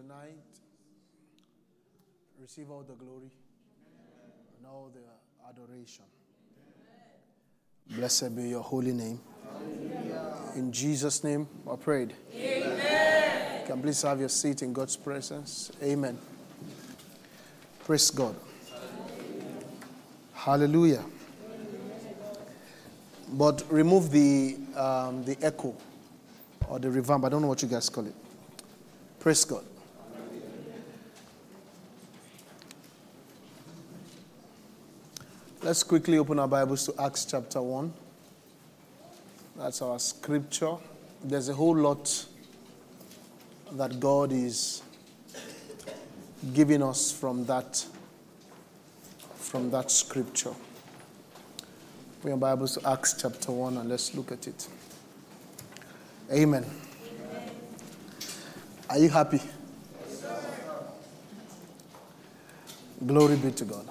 tonight. Receive all the glory and all the adoration. Blessed be your holy name. In Jesus' name, I prayed. Amen. Can please have your seat in God's presence. Amen. Praise God. Hallelujah. But remove the um, the echo or the revamp. I don't know what you guys call it. Praise God. Let's quickly open our Bibles to Acts chapter 1. That's our scripture. There's a whole lot that God is giving us from that from that scripture. Bring your Bibles to Acts chapter 1 and let's look at it. Amen. Amen. Are you happy? Yes, Glory be to God.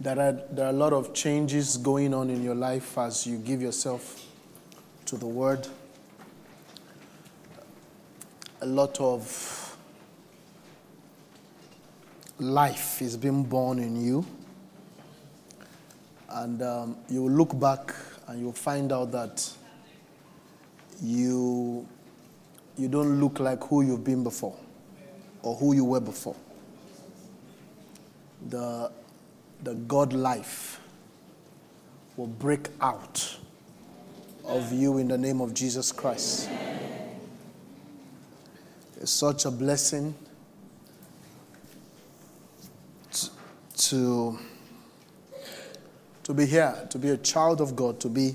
There are, there are a lot of changes going on in your life as you give yourself to the Word. A lot of life is being born in you. And um, you will look back and you'll find out that you, you don't look like who you've been before or who you were before. The, the God life will break out of you in the name of Jesus Christ. It's such a blessing to, to be here, to be a child of God, to be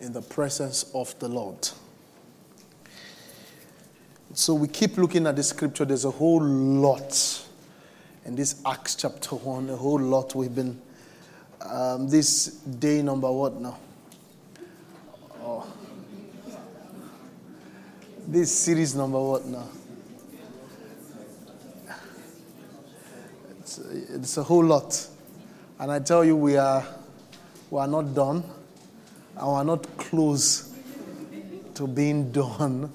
in the presence of the Lord. So we keep looking at the scripture. There's a whole lot in this Acts chapter 1, a whole lot we've been. Um, this day number what now? Oh. This series number what now? it's a whole lot. And I tell you, we are, we are not done, and we are not close to being done.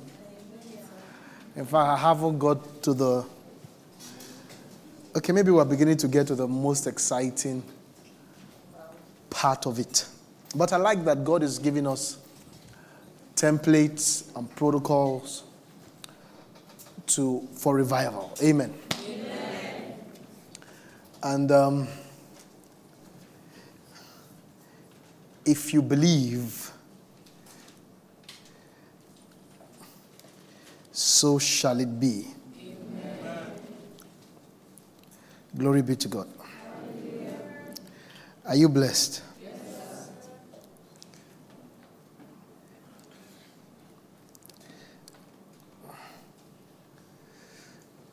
In fact, I haven't got to the. Okay, maybe we're beginning to get to the most exciting part of it. But I like that God is giving us templates and protocols to, for revival. Amen. Amen. And um, if you believe, so shall it be. Amen. Glory be to God. Are you blessed?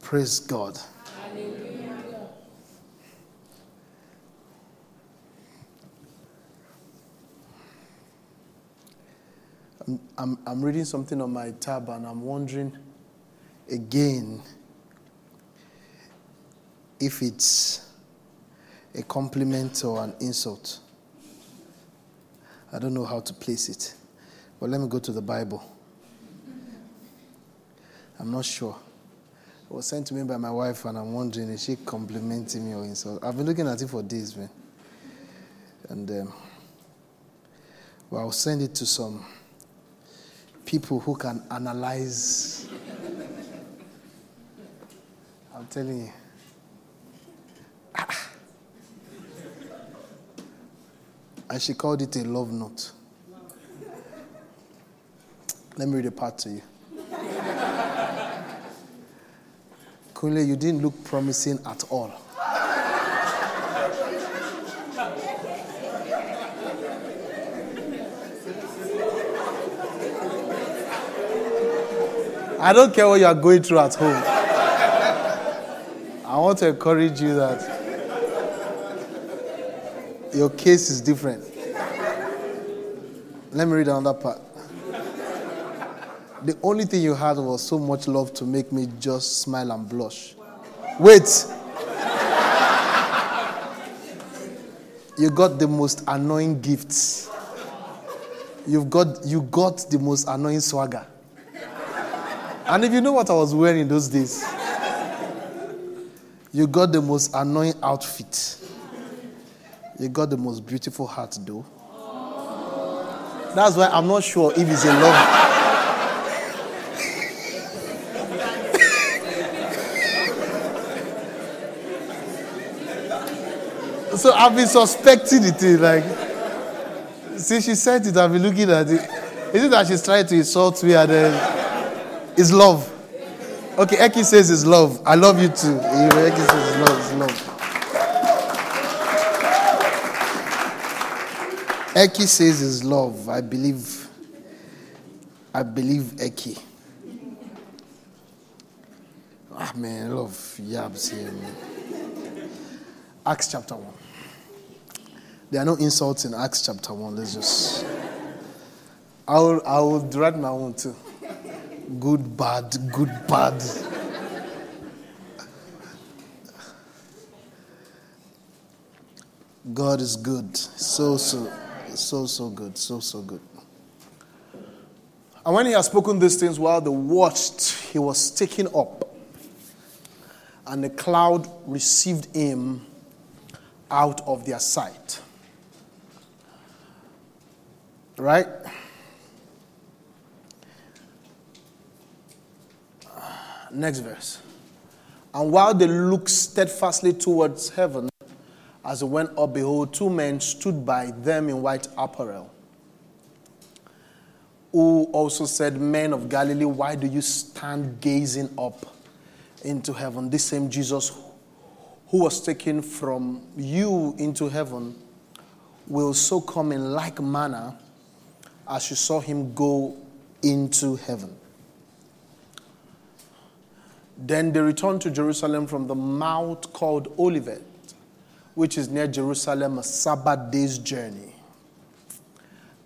Praise God. I'm, I'm reading something on my tab and I'm wondering again if it's a compliment or an insult. I don't know how to place it. But let me go to the Bible. I'm not sure. It was sent to me by my wife, and I'm wondering is she complimenting me or insult? I've been looking at it for days, man. And um, well, I'll send it to some people who can analyze. I'm telling you. And she called it a love note. Let me read a part to you. Kunle, you didn't look promising at all. I don't care what you are going through at home. I want to encourage you that your case is different. Let me read another part. The only thing you had was so much love to make me just smile and blush. Wait. you got the most annoying gifts. You've got you got the most annoying swagger. And if you know what I was wearing those days, you got the most annoying outfit. You got the most beautiful heart, though. That's why I'm not sure if it's a love. so I've been suspecting it. Like, see, she said it, I've been looking at it. Is it that she's trying to insult me and then it's love? Okay, Eki says it's love. I love you too. Eki says it's love, it's love. Eki says it's love. I believe. I believe Eki. Ah man, love yabs here, man. Acts chapter 1. There are no insults in Acts chapter 1. Let's just. I will, I will write my own too. Good, bad, good, bad. God is good. So, so, so, so good. So, so good. And when he had spoken these things while they watched, he was taken up, and the cloud received him out of their sight. Right? Next verse. And while they looked steadfastly towards heaven, as they went up, behold, two men stood by them in white apparel, who also said, Men of Galilee, why do you stand gazing up into heaven? This same Jesus who was taken from you into heaven will so come in like manner as you saw him go into heaven. Then they returned to Jerusalem from the mount called Olivet, which is near Jerusalem, a Sabbath day's journey.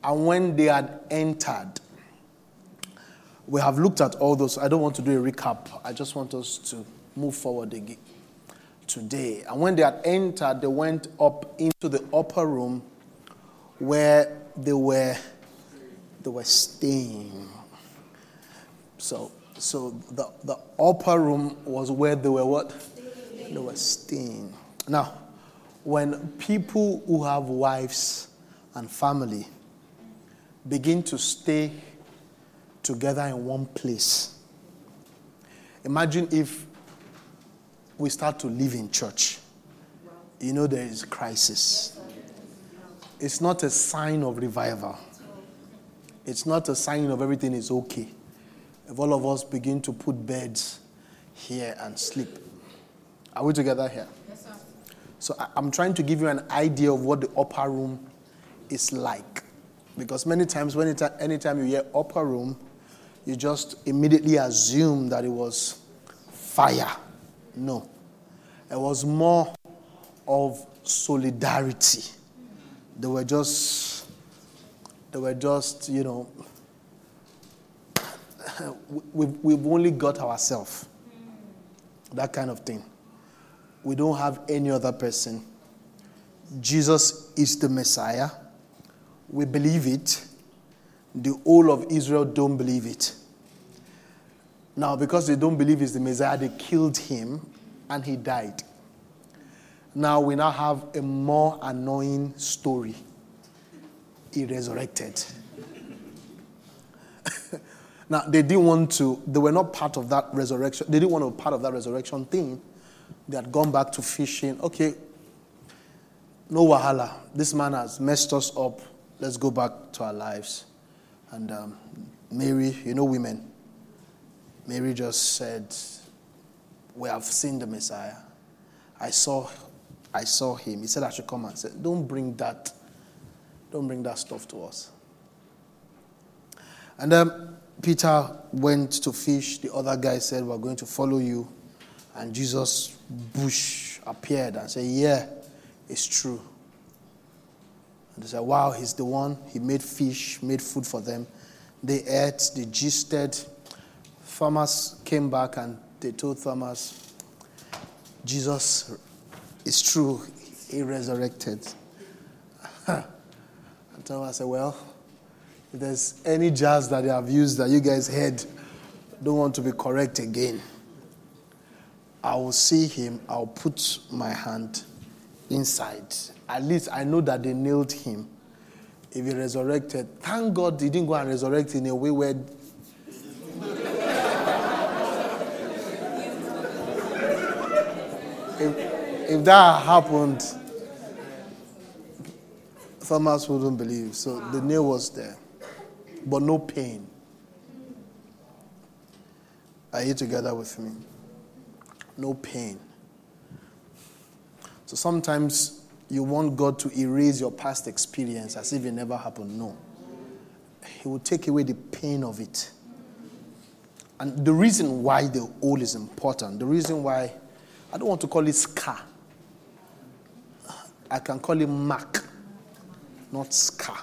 And when they had entered, we have looked at all those. I don't want to do a recap. I just want us to move forward again today. And when they had entered, they went up into the upper room where they were they were staying. So so the, the upper room was where they were what? They were staying. Now, when people who have wives and family begin to stay together in one place, imagine if we start to live in church. You know, there is crisis. It's not a sign of revival, it's not a sign of everything is okay if all of us begin to put beds here and sleep. Are we together here? So I'm trying to give you an idea of what the upper room is like. Because many times, when it, anytime you hear upper room, you just immediately assume that it was fire. No. It was more of solidarity. They were just, they were just, you know, we've, we've only got ourselves. That kind of thing. We don't have any other person. Jesus is the Messiah. We believe it. The whole of Israel don't believe it. Now, because they don't believe he's the Messiah, they killed him and he died. Now we now have a more annoying story. He resurrected. Now, they didn't want to, they were not part of that resurrection. They didn't want to be part of that resurrection thing. They had gone back to fishing. Okay, no wahala. This man has messed us up. Let's go back to our lives. And um, Mary, you know women, Mary just said, We have seen the Messiah. I saw, I saw him. He said I should come and say, Don't bring that, don't bring that stuff to us. And um, Peter went to fish. The other guy said, We're going to follow you. And Jesus bush appeared and said, Yeah, it's true. And they said, Wow, he's the one. He made fish, made food for them. They ate, they gisted. Thomas came back and they told Thomas, Jesus is true, he resurrected. and Thomas said, Well, if there's any jazz that they have used that you guys heard, don't want to be correct again. I will see him, I'll put my hand inside. At least I know that they nailed him. If he resurrected, thank God he didn't go and resurrect in a way where. if, if that happened, farmers wouldn't believe. So the nail was there, but no pain. Are you together with me? No pain. So sometimes you want God to erase your past experience as if it never happened. No. He will take away the pain of it. And the reason why the old is important, the reason why I don't want to call it scar, I can call it mark, not scar.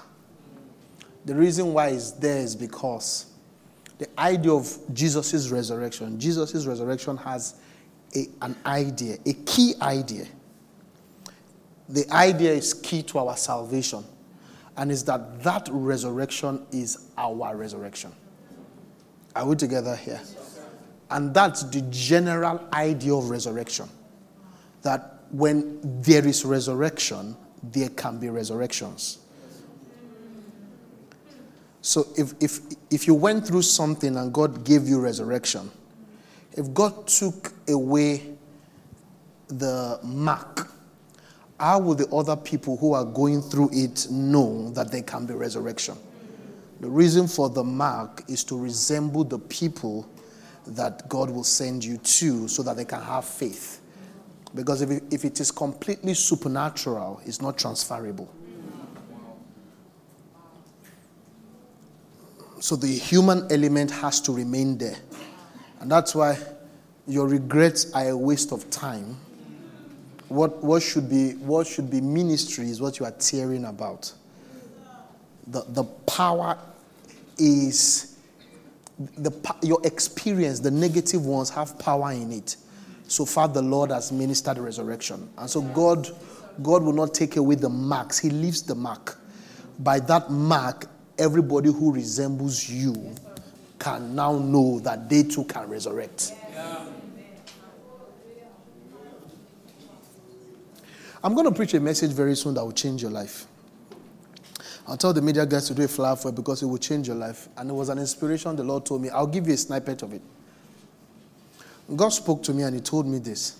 The reason why it's there is because the idea of Jesus' resurrection, Jesus' resurrection has a, an idea, a key idea. The idea is key to our salvation, and is that that resurrection is our resurrection. Are we together here? And that's the general idea of resurrection. That when there is resurrection, there can be resurrections. So if, if, if you went through something and God gave you resurrection, if God took away the mark, how will the other people who are going through it know that there can be resurrection? The reason for the mark is to resemble the people that God will send you to so that they can have faith. Because if it, if it is completely supernatural, it's not transferable. So the human element has to remain there. And that's why your regrets are a waste of time. What, what, should, be, what should be ministry is what you are tearing about. The, the power is the, your experience, the negative ones have power in it. So far, the Lord has ministered resurrection. And so, God, God will not take away the marks, He leaves the mark. By that mark, everybody who resembles you can now know that they too can resurrect. I'm going to preach a message very soon that will change your life. I'll tell the media guys to do a flyer for it because it will change your life. And it was an inspiration the Lord told me. I'll give you a snippet of it. God spoke to me and He told me this.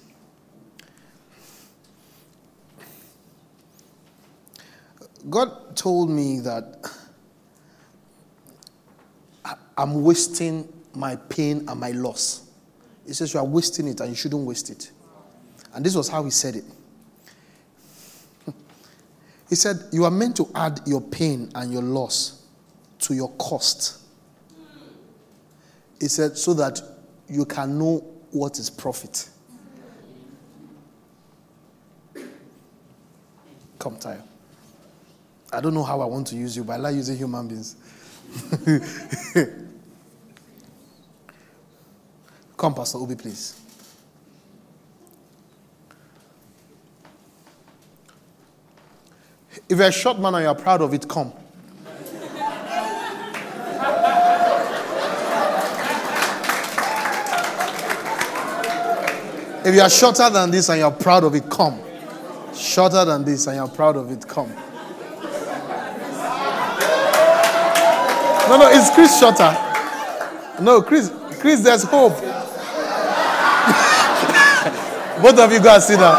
God told me that I'm wasting my pain and my loss. He says, You are wasting it and you shouldn't waste it. And this was how he said it. he said, You are meant to add your pain and your loss to your cost. He said, So that you can know what is profit. Come, Tayo. I don't know how I want to use you, but I like using human beings. Come, Pastor Ubi, please. If you're a short man and you're proud of it, come. If you are shorter than this and you're proud of it, come. Shorter than this and you're proud of it, come. No, no, it's Chris shorter. No, Chris, Chris, there's hope. Both of you and sit down.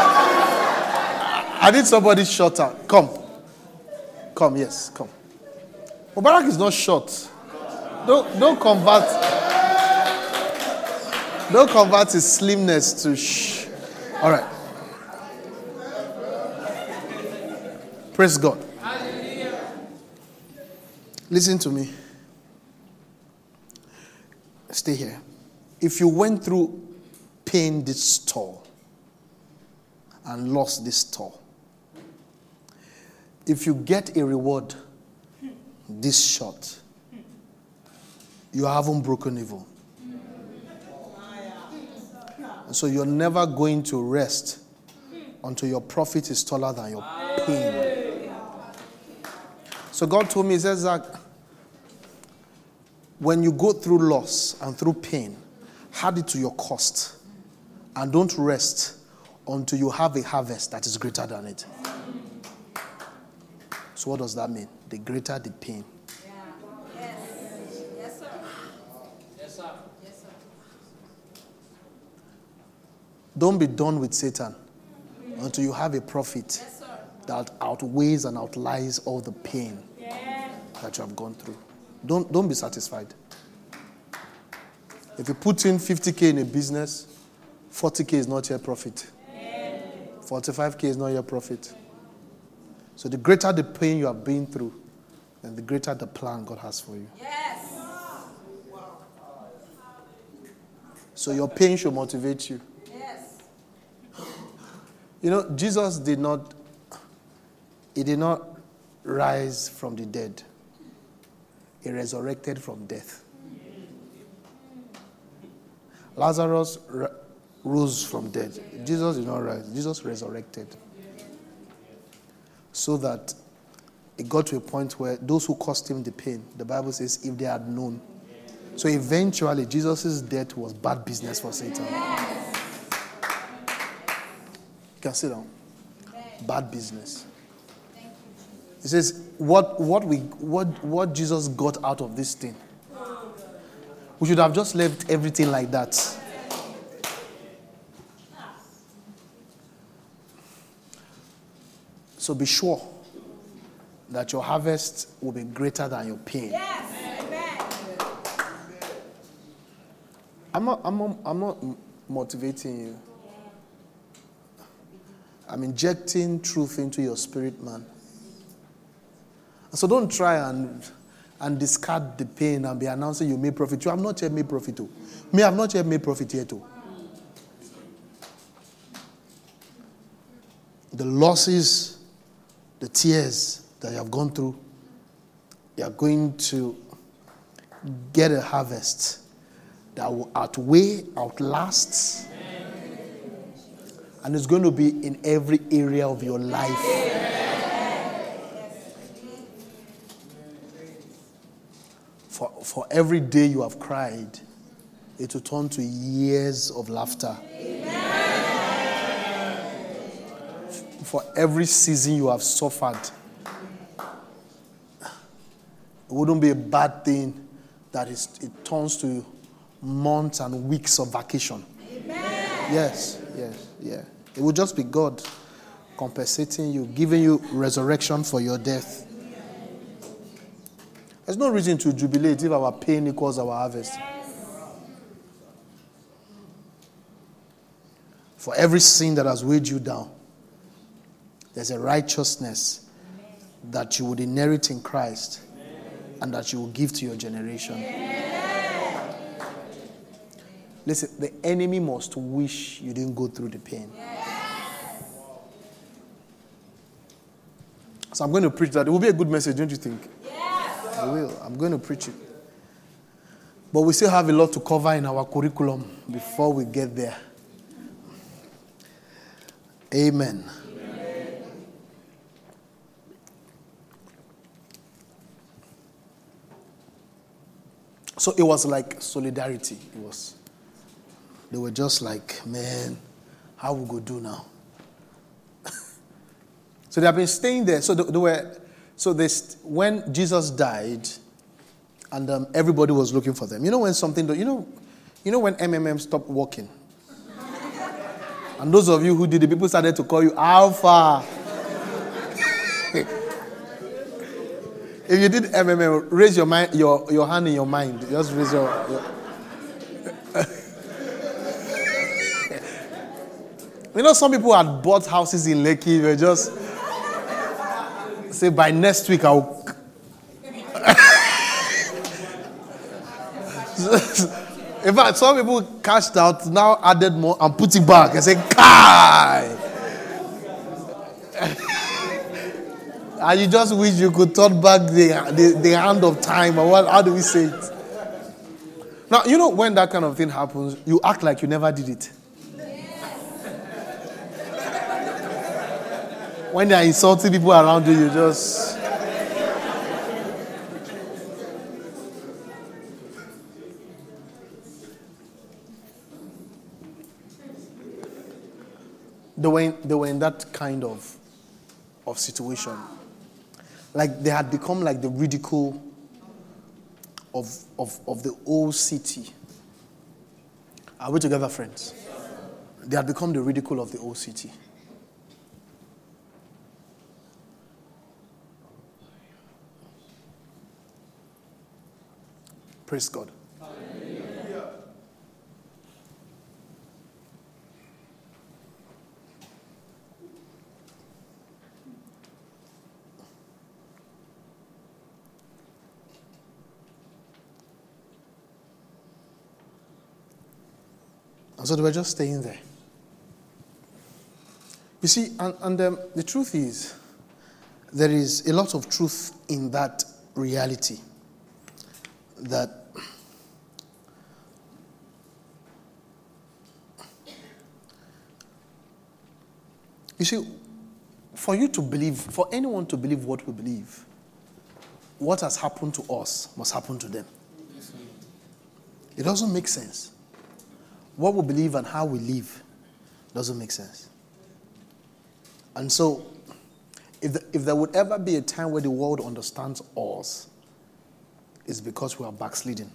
I need somebody shorter. Come. Come, yes, come. Mubarak is not short. Don't, don't convert. Don't convert his slimness to shh. All right. Praise God. Listen to me. Stay here. If you went through pain this tall, and lost this store. If you get a reward this short, you haven't broken evil. So you're never going to rest until your profit is taller than your pain. So God told me, He says, Zach, when you go through loss and through pain, add it to your cost and don't rest until you have a harvest that is greater than it. So, what does that mean? The greater the pain. Yes. Yes, sir. Yes, sir. Yes, sir. Don't be done with Satan until you have a profit yes, that outweighs and outlies all the pain that you have gone through. Don't, don't be satisfied. If you put in 50K in a business, 40K is not your profit. 45K is not your profit. So the greater the pain you have been through, then the greater the plan God has for you. Yes. So your pain should motivate you. Yes. You know, Jesus did not he did not rise from the dead. He resurrected from death. Lazarus rose from dead. Jesus did not rise. Jesus resurrected so that it got to a point where those who caused him the pain, the Bible says, if they had known. So eventually, Jesus' death was bad business for Satan. You can sit down. Bad business. He says, what, what, we, what, what Jesus got out of this thing? We should have just left everything like that. So be sure that your harvest will be greater than your pain. Yes. I'm not, I'm, not, I'm not motivating you. I'm injecting truth into your spirit, man. So don't try and, and discard the pain and be announcing you made profit. You have not yet made profit. Too. Me, I have not yet made profit yet. Too. The losses the tears that you have gone through, you are going to get a harvest that will outweigh, outlast, and it's going to be in every area of your life. For, every day you have cried, it will turn to years of laughter. for every season you have suffered. It wouldn't be a bad thing that it turns to months and weeks of vacation. Amen. Yes, yes, yeah. It would just be God compensating you, giving you resurrection for your death. There's no reason to jubilate if our pain equals our harvest. For every sin that has weighed you down, there's a righteousness that you would inherit in Christ and that you will give to your generation. Listen, the enemy must wish you didn't go through the pain. So I'm going to preach that. It will be a good message, don't you think? I will. I'm going to preach it. But we still have a lot to cover in our curriculum before we get there. Amen. So it was like solidarity. It was. They were just like, man, how we go do now? so they have been staying there. So they, they were. So they, when Jesus died, and um, everybody was looking for them. You know when something, you know, you know when MMM stopped working. and those of you who did it, people started to call you Alpha. If you did MMM, raise your, mind, your, your hand in your mind. Just raise your. your you know, some people had bought houses in Lekki. They just say, by next week, I'll. in fact, some people cashed out, now added more and put it back and say, Kai! And you just wish you could turn back the, the, the hand of time, or what, how do we say it? Now, you know, when that kind of thing happens, you act like you never did it. When they are insulting people around you, you just. they were in, they were in that kind of, of situation. Like they had become like the ridicule of, of, of the old city. Are we together, friends? They had become the ridicule of the old city. Praise God. And so they were just staying there. You see, and, and um, the truth is, there is a lot of truth in that reality that you see, for you to believe, for anyone to believe what we believe, what has happened to us must happen to them. It doesn't make sense what we believe and how we live doesn't make sense. And so, if, the, if there would ever be a time where the world understands us, it's because we are backsliding.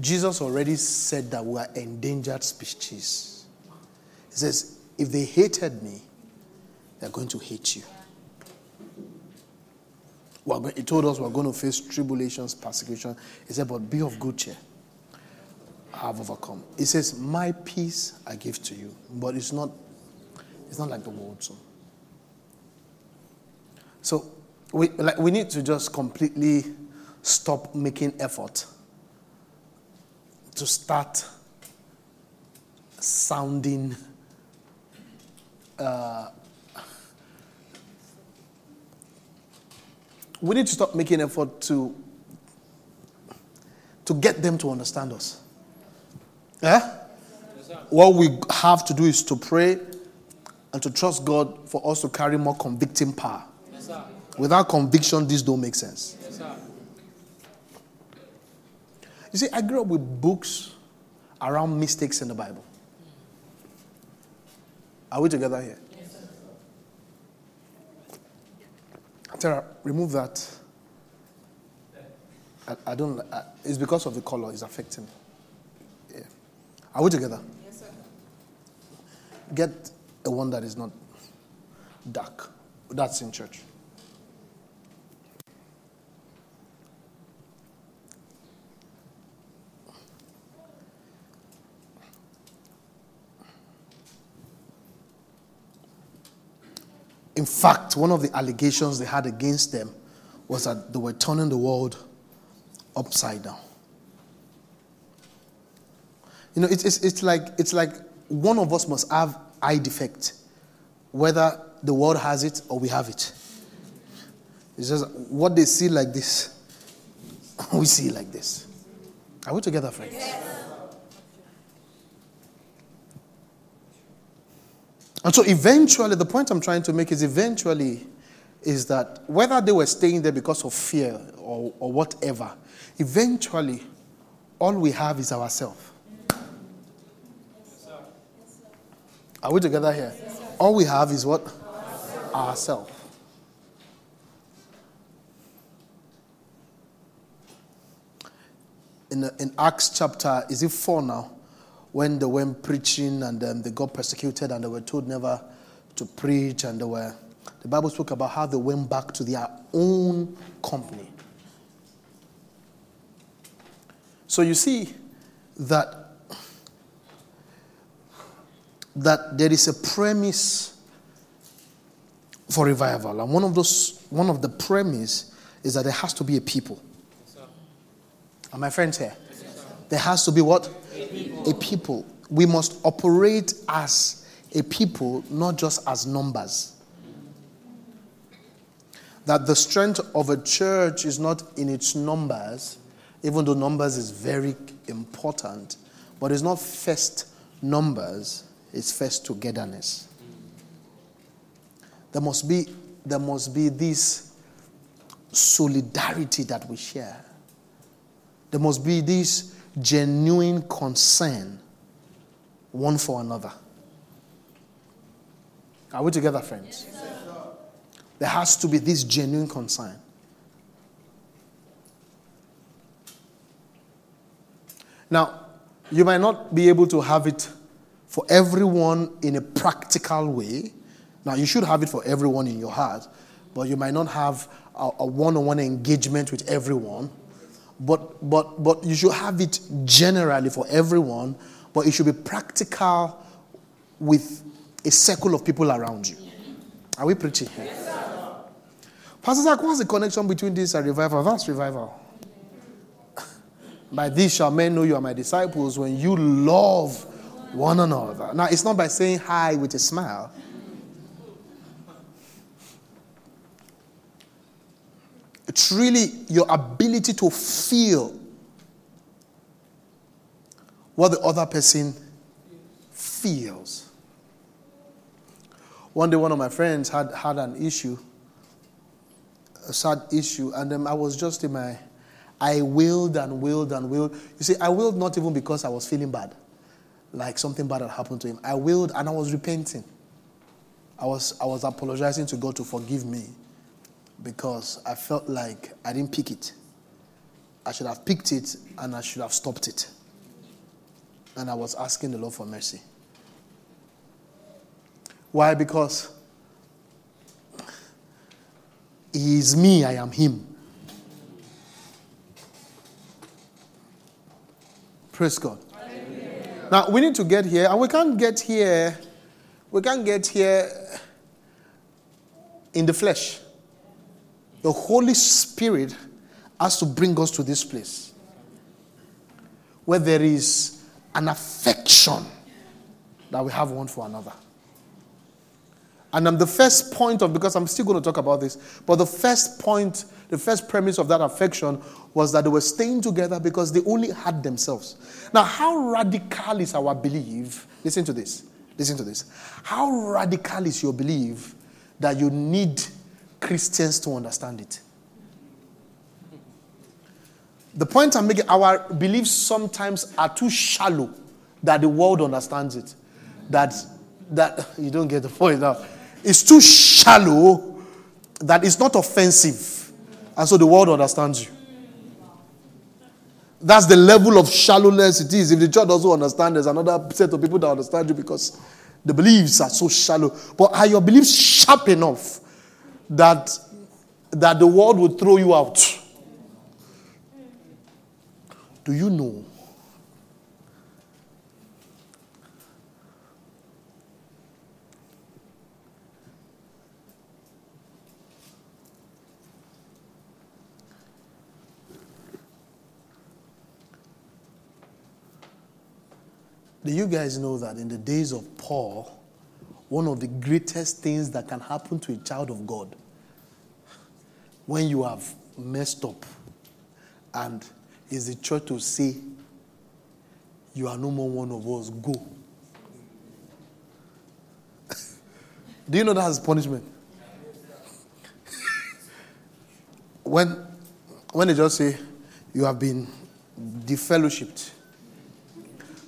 Jesus already said that we are endangered species. He says, if they hated me, they're going to hate you. Going, he told us we're going to face tribulations, persecution. He said, but be of good cheer. I have overcome. He says, My peace I give to you. But it's not, it's not like the world. So, so we, like, we need to just completely stop making effort to start sounding uh, we need to stop making effort to, to get them to understand us. Yeah? Yes, what we have to do is to pray and to trust God for us to carry more convicting power. Yes, Without conviction, this don't make sense. Yes, you see, I grew up with books around mistakes in the Bible. Are we together here? Yes, sir. Tara, remove that. I, I don't. I, it's because of the color. It's affecting. Yeah. Are we together? Yes, sir. Get a one that is not dark. That's in church. In fact, one of the allegations they had against them was that they were turning the world upside down. You know, it's, it's, it's, like, it's like one of us must have eye defect, whether the world has it or we have it. It's just what they see like this, we see like this. Are we together, friends? Yes. And so eventually, the point I'm trying to make is eventually, is that whether they were staying there because of fear or, or whatever, eventually, all we have is ourselves. Are we together here? All we have is what? Ourselves. In, in Acts chapter, is it 4 now? When they went preaching and um, they got persecuted and they were told never to preach and they were the bible spoke about how they went back to their own company. So you see that that there is a premise for revival. And one of those one of the premise is that there has to be a people. Yes, are my friends here? Yes, there has to be what a people. We must operate as a people, not just as numbers. That the strength of a church is not in its numbers, even though numbers is very important, but it's not first numbers, it's first togetherness. There must be, there must be this solidarity that we share. There must be this genuine concern one for another. Are we together, friends? Yes, there has to be this genuine concern. Now, you might not be able to have it for everyone in a practical way. Now, you should have it for everyone in your heart, but you might not have a one on one engagement with everyone. But, but, but you should have it generally for everyone, but it should be practical with a circle of people around you. Are we preaching? Yes, Pastor Zach, what's the connection between this and revival? That's revival. By this shall men know you are my disciples when you love one another. Now, it's not by saying hi with a smile. It's really your ability to feel what the other person feels. One day, one of my friends had, had an issue, a sad issue, and then I was just in my I willed and willed and willed. You see, I willed not even because I was feeling bad, like something bad had happened to him. I willed and I was repenting. I was, I was apologizing to God to forgive me because I felt like I didn't pick it. I should have picked it and I should have stopped it. And I was asking the Lord for mercy. Why? Because He is me, I am Him. Praise God. Now we need to get here, and we can't get here. We can't get here in the flesh. The Holy Spirit has to bring us to this place where there is an affection that we have one for another. And um, the first point of, because I'm still going to talk about this, but the first point, the first premise of that affection was that they were staying together because they only had themselves. Now, how radical is our belief? Listen to this. Listen to this. How radical is your belief that you need Christians to understand it? The point I'm making, our beliefs sometimes are too shallow that the world understands it. That that you don't get the point now It's too shallow that it's not offensive. And so the world understands you. That's the level of shallowness it is. If the church doesn't understand, there's another set of people that understand you because the beliefs are so shallow. But are your beliefs sharp enough that, that the world will throw you out? Do you know Do you guys know that in the days of Paul, one of the greatest things that can happen to a child of God when you have messed up and is the church to say, You are no more one of us, go. Do you know that as punishment? when, when they just say, You have been defellowshipped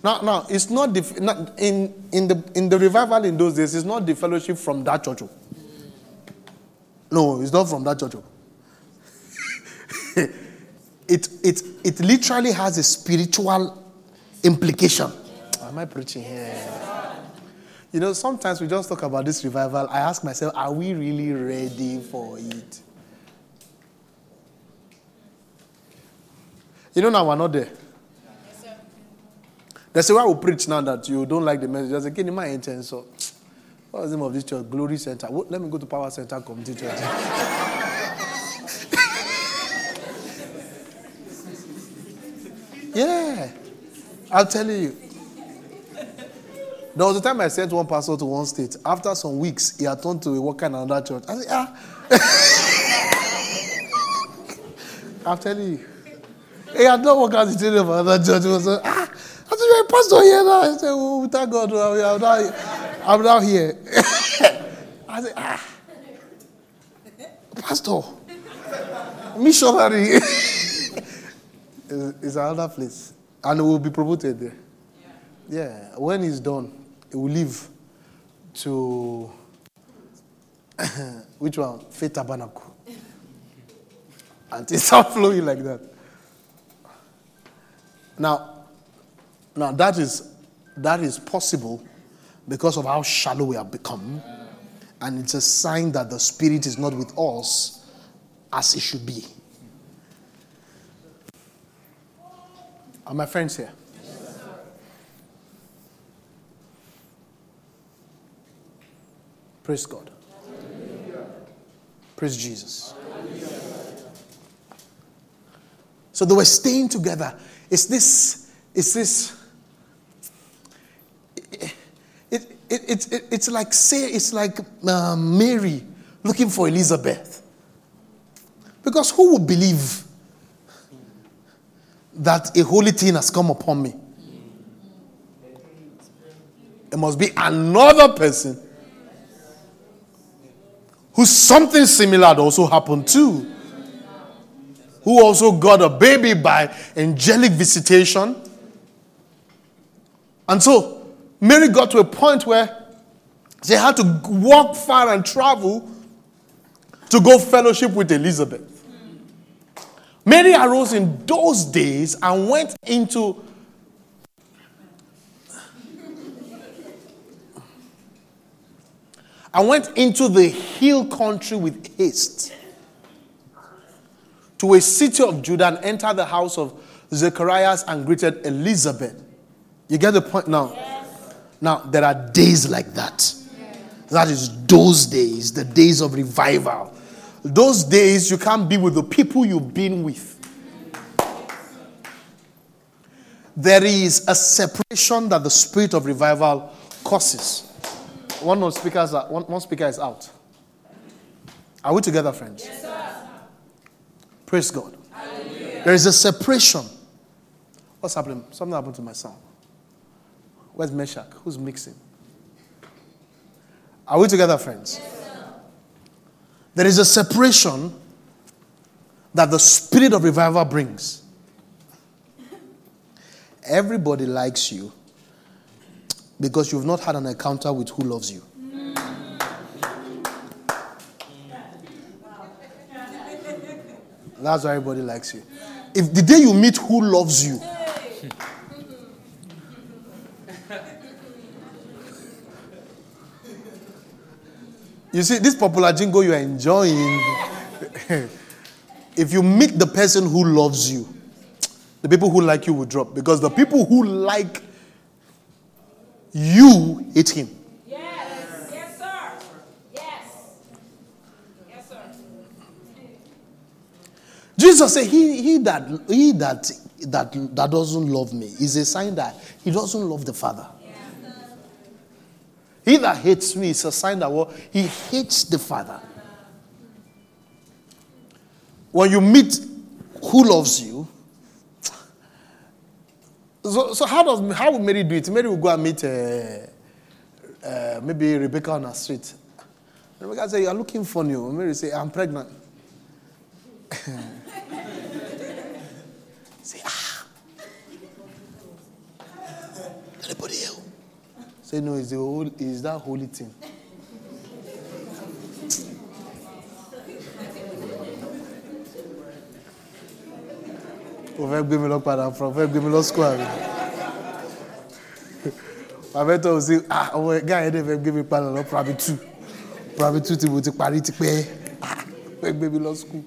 now, now it's not, the, not in, in, the, in the revival in those days, it's not the fellowship from that church. No, it's not from that church. It, it, it literally has a spiritual implication. Am I preaching here? You know, sometimes we just talk about this revival. I ask myself, are we really ready for it? You know, now we're not there. That's why we preach now that you don't like the message. I say, can you mind so what's the name of this church? Glory Center. Let me go to Power Center Community Church. Yeah. I'll tell you. There was a time I sent one pastor to one state. After some weeks, he had turned to a worker in another church. I said, ah. I'll tell you. He had not worked as a trainer for another church. He was like, ah. I said, You're hey, Pastor here now. I said, Oh, thank God, I'm now, I'm now here. I said, Ah, Pastor, missionary is another place. And it will be promoted there. Yeah. yeah. When he's done, he will leave to which one? Faith Tabernacle. and it start flowing like that. Now, now that is that is possible because of how shallow we have become. And it's a sign that the Spirit is not with us as it should be. Are my friends here? Yes, Praise God. Hallelujah. Praise Jesus. Hallelujah. So they were staying together. It's this, it's this, it, it, it, it it's like, say, it's like uh, Mary looking for Elizabeth. Because who would believe that a holy thing has come upon me. It must be another person who something similar had also happened to, who also got a baby by angelic visitation. And so Mary got to a point where she had to walk far and travel to go fellowship with Elizabeth. Mary arose in those days and went into I went into the hill country with haste to a city of Judah and entered the house of Zacharias and greeted Elizabeth. You get the point now? Yes. Now, there are days like that. Yes. That is those days, the days of revival those days you can't be with the people you've been with. There is a separation that the spirit of revival causes. One more speaker is, one, one speaker is out. Are we together, friends? Yes, sir. Praise God. Hallelujah. There is a separation. What's happening? Something happened to my sound. Where's Meshach? Who's mixing? Are we together, friends? Yes, there is a separation that the spirit of revival brings. Everybody likes you because you've not had an encounter with who loves you. That's why everybody likes you. If the day you meet who loves you, You see, this popular jingle you are enjoying, if you meet the person who loves you, the people who like you will drop. Because the people who like you hate him. Yes. Yes, sir. Yes. Yes, sir. Jesus said, he, he that he that that that doesn't love me is a sign that he doesn't love the Father. He that hates me is a sign that well, he hates the Father. When you meet who loves you, so, so how does how will Mary do it? Mary will go and meet uh, uh, maybe Rebecca on the street. Rebecca say, "You're looking funny." Mary say, "I'm pregnant." say, ah. Anybody else? Say, no, it's, the whole, it's that holy thing. o fẹ́ gbé mi lọ padà fún ọ fẹ́ gbé mi lọ àbí bàbá tó o sí ah ọmọ ẹgá yẹn dẹ̀ fẹ́ gbé padà lọ primary two primary two tí mo ti parí ti pẹ́ ah fẹ́ gbé mi lọ school.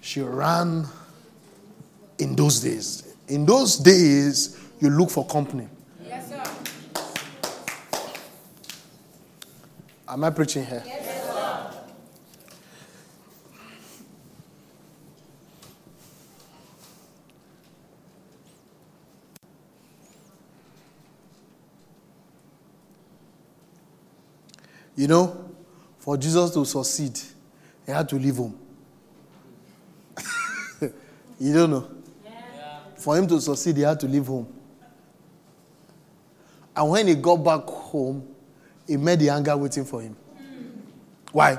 She ran in those days. In those days, you look for company. Yes, sir. Am I preaching here? Yes, sir. You know, for Jesus to succeed, he had to leave home. you don't know? For him to succeed, he had to leave home. And when he got back home, he met the anger waiting for him. Why?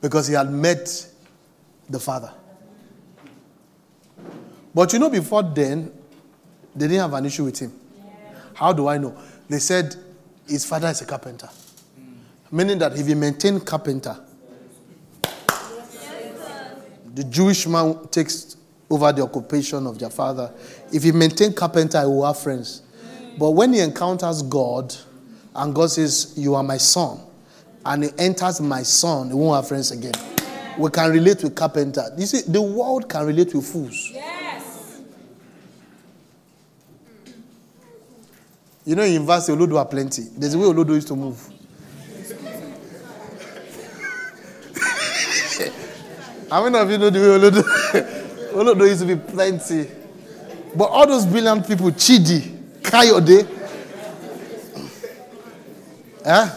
Because he had met the father. But you know, before then, they didn't have an issue with him. How do I know? They said his father is a carpenter. Meaning that if he maintained carpenter, the Jewish man takes over the occupation of their father. If he maintained carpenter, he will have friends. But when he encounters God, and God says, You are my son, and he enters my son, he won't have friends again. We can relate with carpenter. You see, the world can relate with fools. Yes. You know, in university, Olodo are plenty. There's a way Olodo used to move. How many of you know the way Olodo? Olodo used to be plenty. But all those brilliant people, Chidi, Kayode, eh?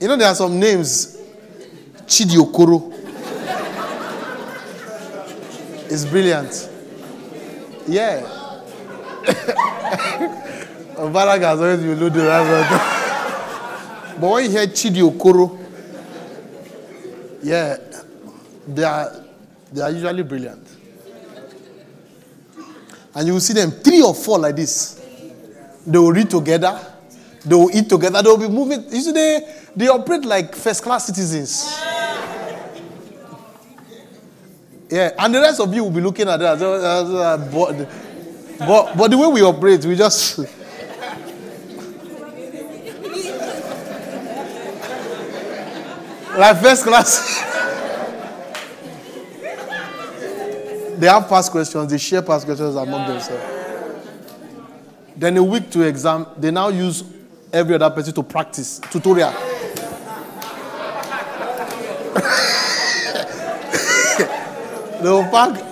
You know, there are some names. Chidi Okoro. It's brilliant. Yeah. Mubarak has always been loaded. But when you hear Chidi Okoro, yeah, they are, they are usually brilliant. And you will see them three or four like this. They will read together, they will eat together, they will be moving. You see, they, they operate like first class citizens. Yeah, and the rest of you will be looking at that. uh, but, but, but the way we operate, we just. like first class. they have past questions, they share past questions among themselves. Then a week to exam, they now use every other person to practice tutorial. they will pack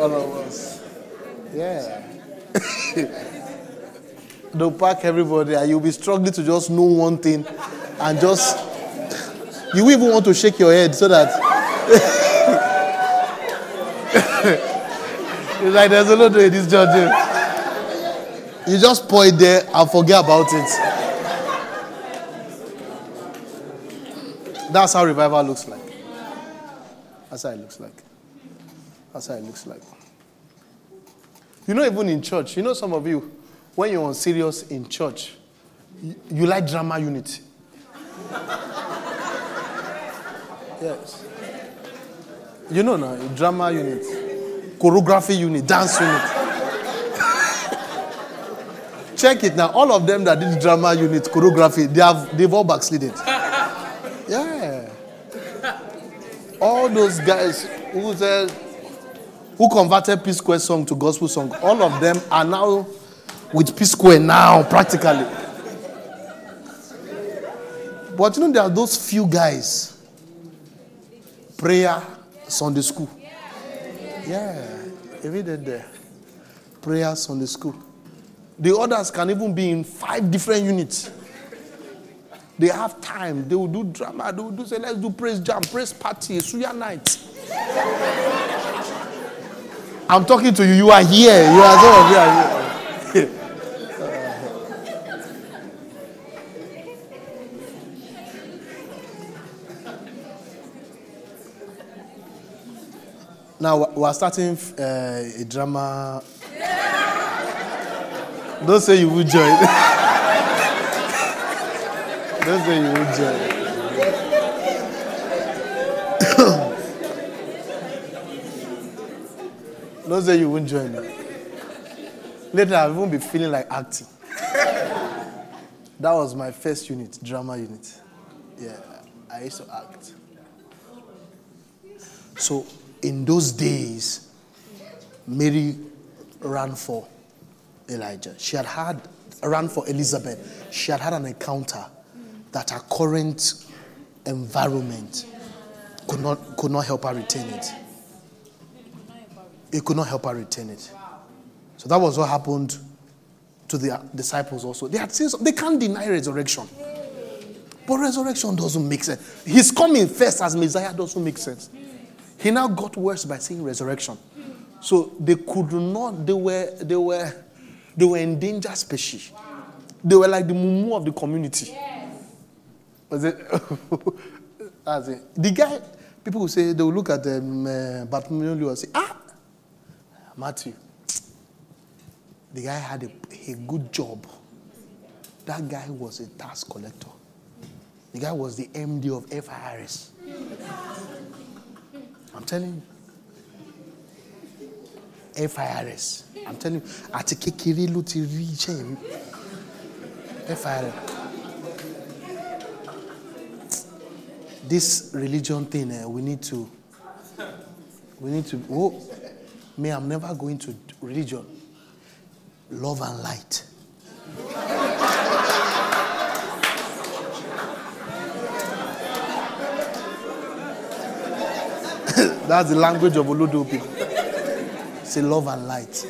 all of us. Yeah. They'll pack everybody and you'll be struggling to just know one thing and just you even want to shake your head so that it's like there's a lot in this judging. Eh? You just point there and forget about it. That's how revival looks like. That's how it looks like. That's how it looks like. You know, even in church, you know, some of you, when you're on serious in church, you, you like drama unit. yes. You know now, drama unit, choreography unit, dance unit. Check it now. All of them that did drama unit, choreography, they have they've all backslided. Yeah. All those guys who said who converted P Square song to gospel song, all of them are now with P Square now, practically. But you know, there are those few guys. Prayer, Sunday school. Yeah, day there. on the school. The others can even be in five different units. They have time. They will do drama. They will do say, let's do praise jam, praise party, suya night. I'm talking to you. You are here. You are of you are here. Now we are starting uh, a drama. Don't say you will join. Don't say you will join. Don't say you won't join. Later, I won't be feeling like acting. that was my first unit, drama unit. Yeah, I used to act. So, in those days, Mary ran for Elijah. She had had ran for Elizabeth. She had had an encounter that her current environment could not could not help her retain it. It could not help her retain it. So that was what happened to the disciples also. They had seen they can't deny resurrection. But resurrection doesn't make sense. His coming first as Messiah doesn't make sense. He now got worse by saying resurrection. So they could not, they were, they were, they were endangered species. They were like the mumu of the community. Was it? That's it. The guy, people will say, they will look at them, uh, Bartholomew and say, ah, Matthew. The guy had a, a good job. That guy was a tax collector. The guy was the MD of FIRS. I'm telling you. FIRS. I'm telling you. Àti kékeré ló ti. FIRS. This religion thing, eh, we need to. We need to. Oh, me, I'm never going to religion. Love and light. That's the language of Olodo people. Say love and light.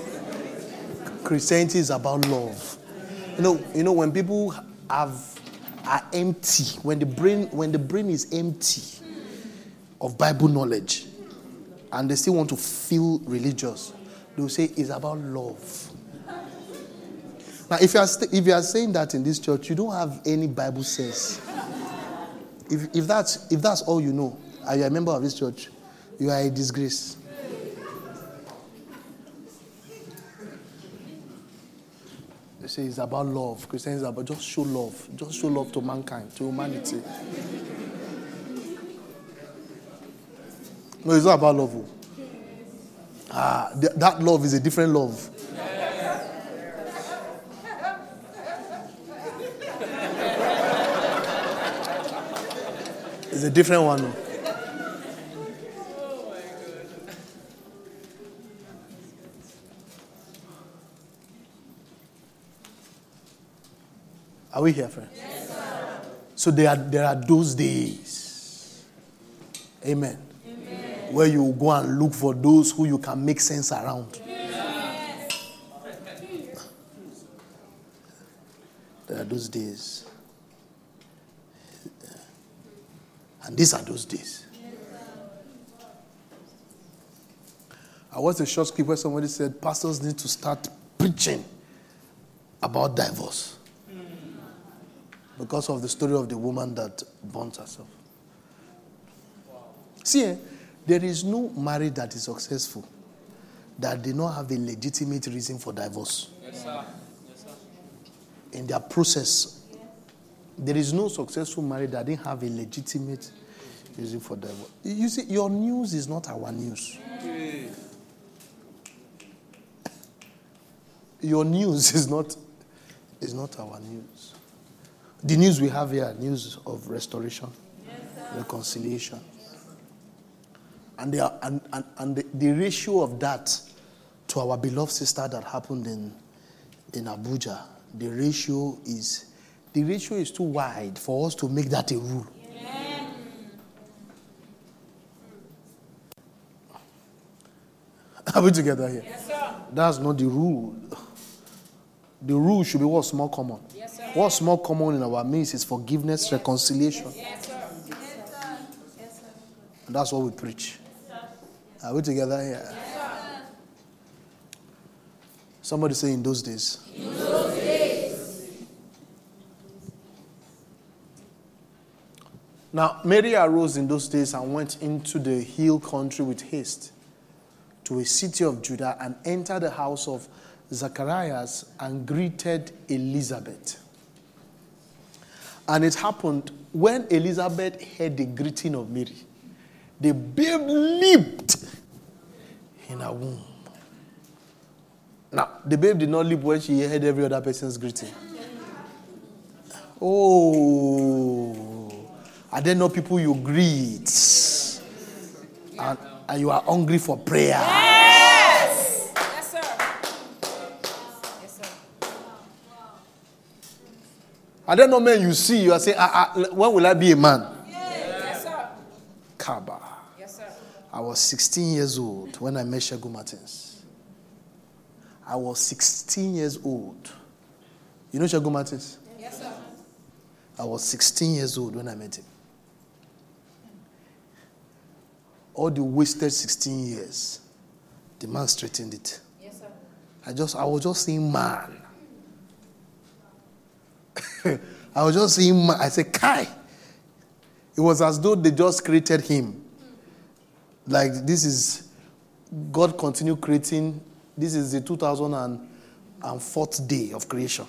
Christianity is about love. You know, you know when people have are empty, when the brain when the brain is empty of Bible knowledge, and they still want to feel religious, they'll say it's about love. Now, if you are st- if you are saying that in this church, you don't have any Bible sense. If if that's if that's all you know, are you're a member of this church, you are a disgrace. They say it's about love. Christianity is about just show love. Just show love to mankind, to humanity. No, it's not about love. oh. Ah, th- that love is a different love. It's a different one. Are we here, friends? Yes. so there are, there are those days. Amen. Where you go and look for those who you can make sense around. There are those days. And these are those days. I watched a short clip where somebody said pastors need to start preaching about divorce because of the story of the woman that burnt herself. See, eh, there is no marriage that is successful that did not have a legitimate reason for divorce. Yes, sir. Yes, sir. In their process, there is no successful marriage that didn't have a legitimate reason for divorce. You see, your news is not our news. Your news is not is not our news. The news we have here, news of restoration, reconciliation. And, they are, and, and, and the, the ratio of that to our beloved sister that happened in, in Abuja, the ratio is the ratio is too wide for us to make that a rule. Are we together here? Yes, sir. That's not the rule. The rule should be what's more common. Yes. What's more common in our midst is forgiveness, reconciliation. Yes, sir. And that's what we preach. Are we together here? Somebody say in those days. in those days. Now, Mary arose in those days and went into the hill country with haste to a city of Judah and entered the house of Zacharias and greeted Elizabeth. And it happened when Elizabeth heard the greeting of Mary, the babe leaped in her womb. Now, the babe did not leap when she heard every other person's greeting. Oh, are there no people you greet? And, and you are hungry for prayer. Yes. Are there no men you see? You are saying, ah, ah, when will I be a man? Yes, sir. Kaba. Yes, sir. I was 16 years old when I met Shegu Martins. I was 16 years old. You know Shegu Martins? Yes, sir. I was 16 years old when I met him. All the wasted 16 years The man straightened it. Yes, sir. I just I was just saying man. I was just man. I said, Kai. It was as though they just created him. Like this is God continue creating. This is the 2004th day of creation.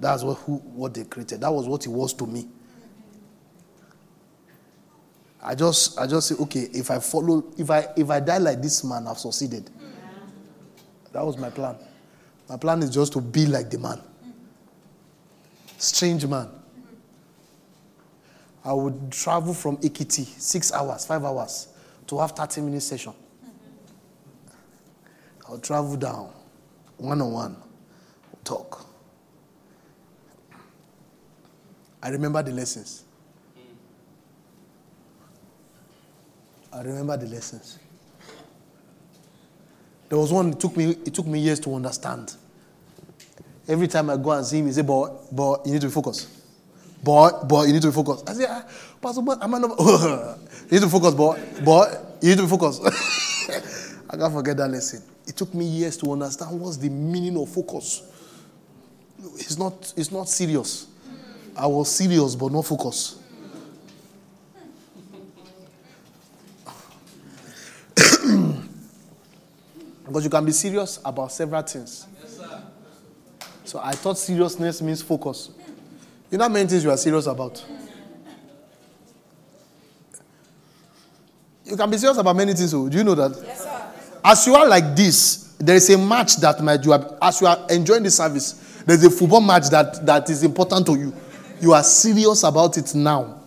That's what who what they created. That was what it was to me. I just I just say, okay, if I follow, if I if I die like this man, I've succeeded. That was my plan. My plan is just to be like the man. Strange man. I would travel from Ekiti, six hours, five hours, to have 30 minute session. I would travel down, one on one, talk. I remember the lessons. I remember the lessons. There was one it took me it took me years to understand. Every time I go and see him, he say, but, boy, you need to focus. But, but you need to focus." I say, ah, "Pastor, but am I not? you need to focus, boy, boy, you need to focus." I can't forget that lesson. It took me years to understand what's the meaning of focus. It's not. It's not serious. I was serious, but not focus. Because you can be serious about several things. So I thought seriousness means focus. You know how many things you are serious about? You can be serious about many things. So do you know that? Yes, sir. As you are like this, there is a match that might you are, as you are enjoying the service, there's a football match that, that is important to you. You are serious about it now.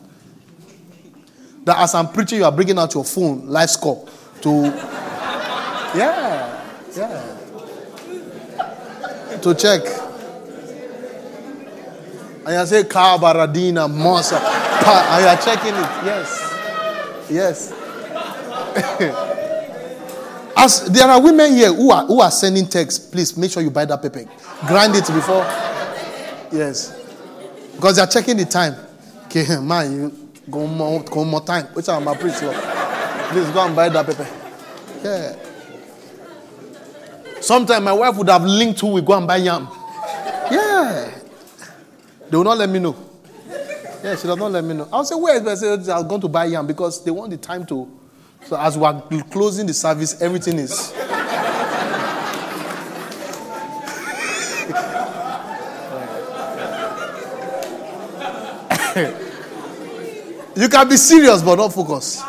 That as I'm preaching, you are bringing out your phone, live score, to yeah, yeah, to check. And you say Kabaradina Mosa, and you are checking it. Yes, yes. As there are women here who are who are sending texts, please make sure you buy that paper. Grind it before. Yes. Because they are checking the time. Okay, man, you go more, go more time. Which I'm a preach Lord. Please go and buy that paper. Yeah. Sometimes my wife would have linked who we go and buy yam. Yeah. They will not let me know. Yeah, she does not let me know. I'll say, where is I say, I'm going to buy yam because they want the time to. So as we are closing the service, everything is. you can be serious but not focus.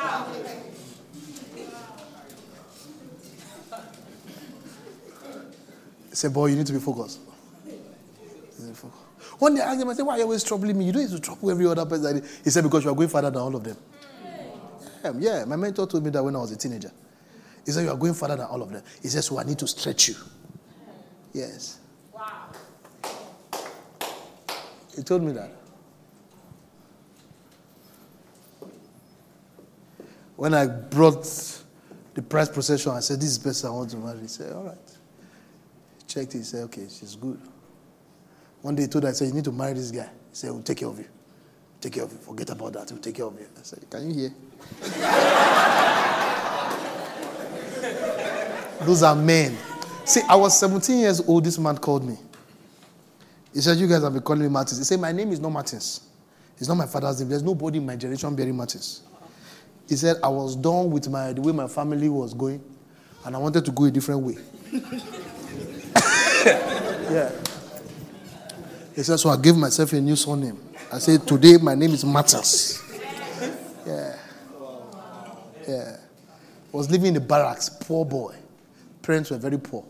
Say, boy, you need to be focused. Day I asked him, I said, why are you always troubling me? You don't need to trouble every other person. He said, because you are going further than all of them. Yeah, yeah, my mentor told me that when I was a teenager. He said, you are going further than all of them. He said, so I need to stretch you. Yes. Wow. He told me that. When I brought the prize procession, I said, This is the person I want to marry. He said, All right. He checked. He said, Okay, she's good. One day he told her, I said, You need to marry this guy. He said, We'll take care of you. Take care of you. Forget about that. We'll take care of you. I said, Can you hear? Those are men. See, I was 17 years old. This man called me. He said, You guys have been calling me Martins. He said, My name is not Martins. It's not my father's name. There's nobody in my generation bearing Martins. He said, I was done with my, the way my family was going, and I wanted to go a different way. yeah. He said, So I gave myself a new surname. I said, Today my name is Martins. Yeah. Yeah. Was living in the barracks, poor boy. Parents were very poor.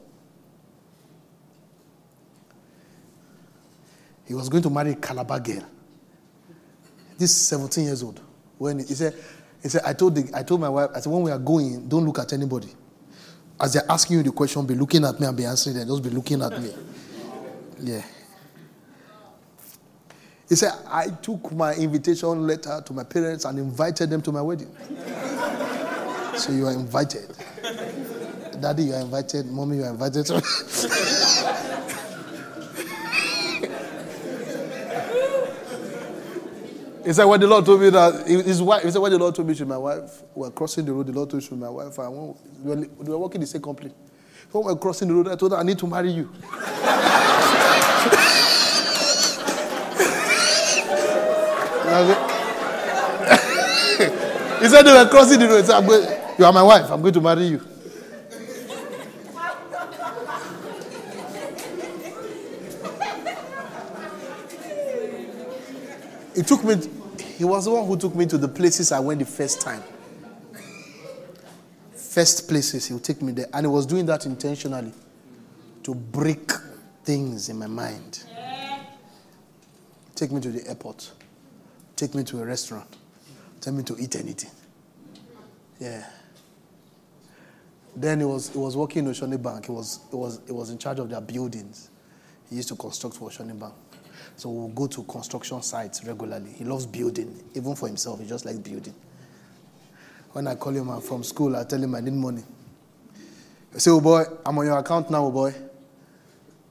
He was going to marry a Calabar girl. This 17 years old. When he said, he said, I told, the, I told my wife, I said, when we are going, don't look at anybody. As they're asking you the question, be looking at me and be answering them. Just be looking at me. Yeah. He said, I took my invitation letter to my parents and invited them to my wedding. so you are invited. Daddy, you are invited. Mommy, you are invited. He said, when the Lord told me that, his wife, he said, when the Lord told me to my wife, we were crossing the road, the Lord told me to my wife, want, we, were, we were working the same company. When we were crossing the road, I told her, I need to marry you. he said, they were crossing the road. Said, going, you are my wife, I'm going to marry you. He took me, he was the one who took me to the places I went the first time. First places, he would take me there. And he was doing that intentionally to break things in my mind. Take me to the airport, take me to a restaurant, tell me to eat anything. Yeah. Then he was, he was working in Oceanic Bank. He was, he, was, he was in charge of their buildings. He used to construct for Oceanic Bank. So we'll go to construction sites regularly. He loves building, even for himself. He just likes building. When I call him from school, I tell him I need money. I say, oh boy, I'm on your account now, oh boy.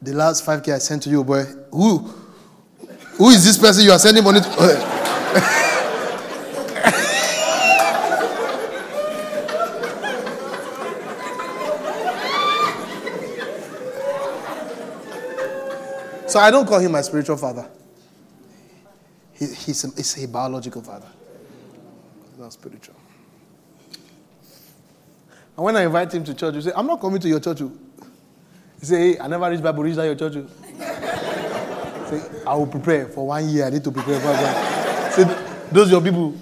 The last 5K I sent to you, oh boy. Who? Who is this person you are sending money to? So I don't call him my spiritual father. He, he's, a, he's a biological father, not spiritual. And when I invite him to church, you say, I'm not coming to your church. He say, hey, I never read Bible, read at your church. Say, I will prepare for one year. I need to prepare for one Those your people.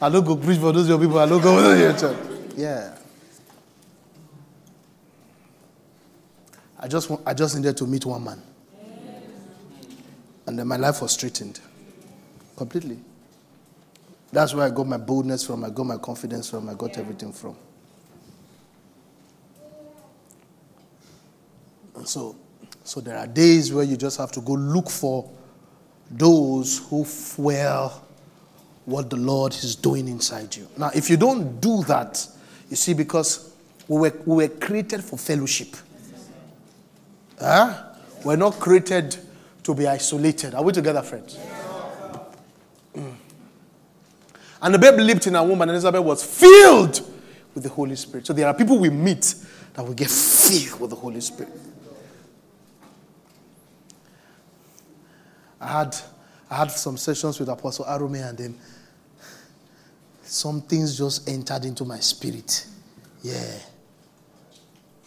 I don't go preach for those your people. I don't go to your church. Yeah. I just, I just needed to meet one man. And then my life was straightened completely. That's where I got my boldness from, I got my confidence from, I got everything from. And so, so there are days where you just have to go look for those who fuel what the Lord is doing inside you. Now, if you don't do that, you see, because we were, we were created for fellowship. Huh? We're not created to be isolated. Are we together, friends? Mm. And the baby lived in a woman, and Elizabeth was filled with the Holy Spirit. So there are people we meet that will get filled with the Holy Spirit. I had, I had some sessions with Apostle Arome, and then some things just entered into my spirit. Yeah.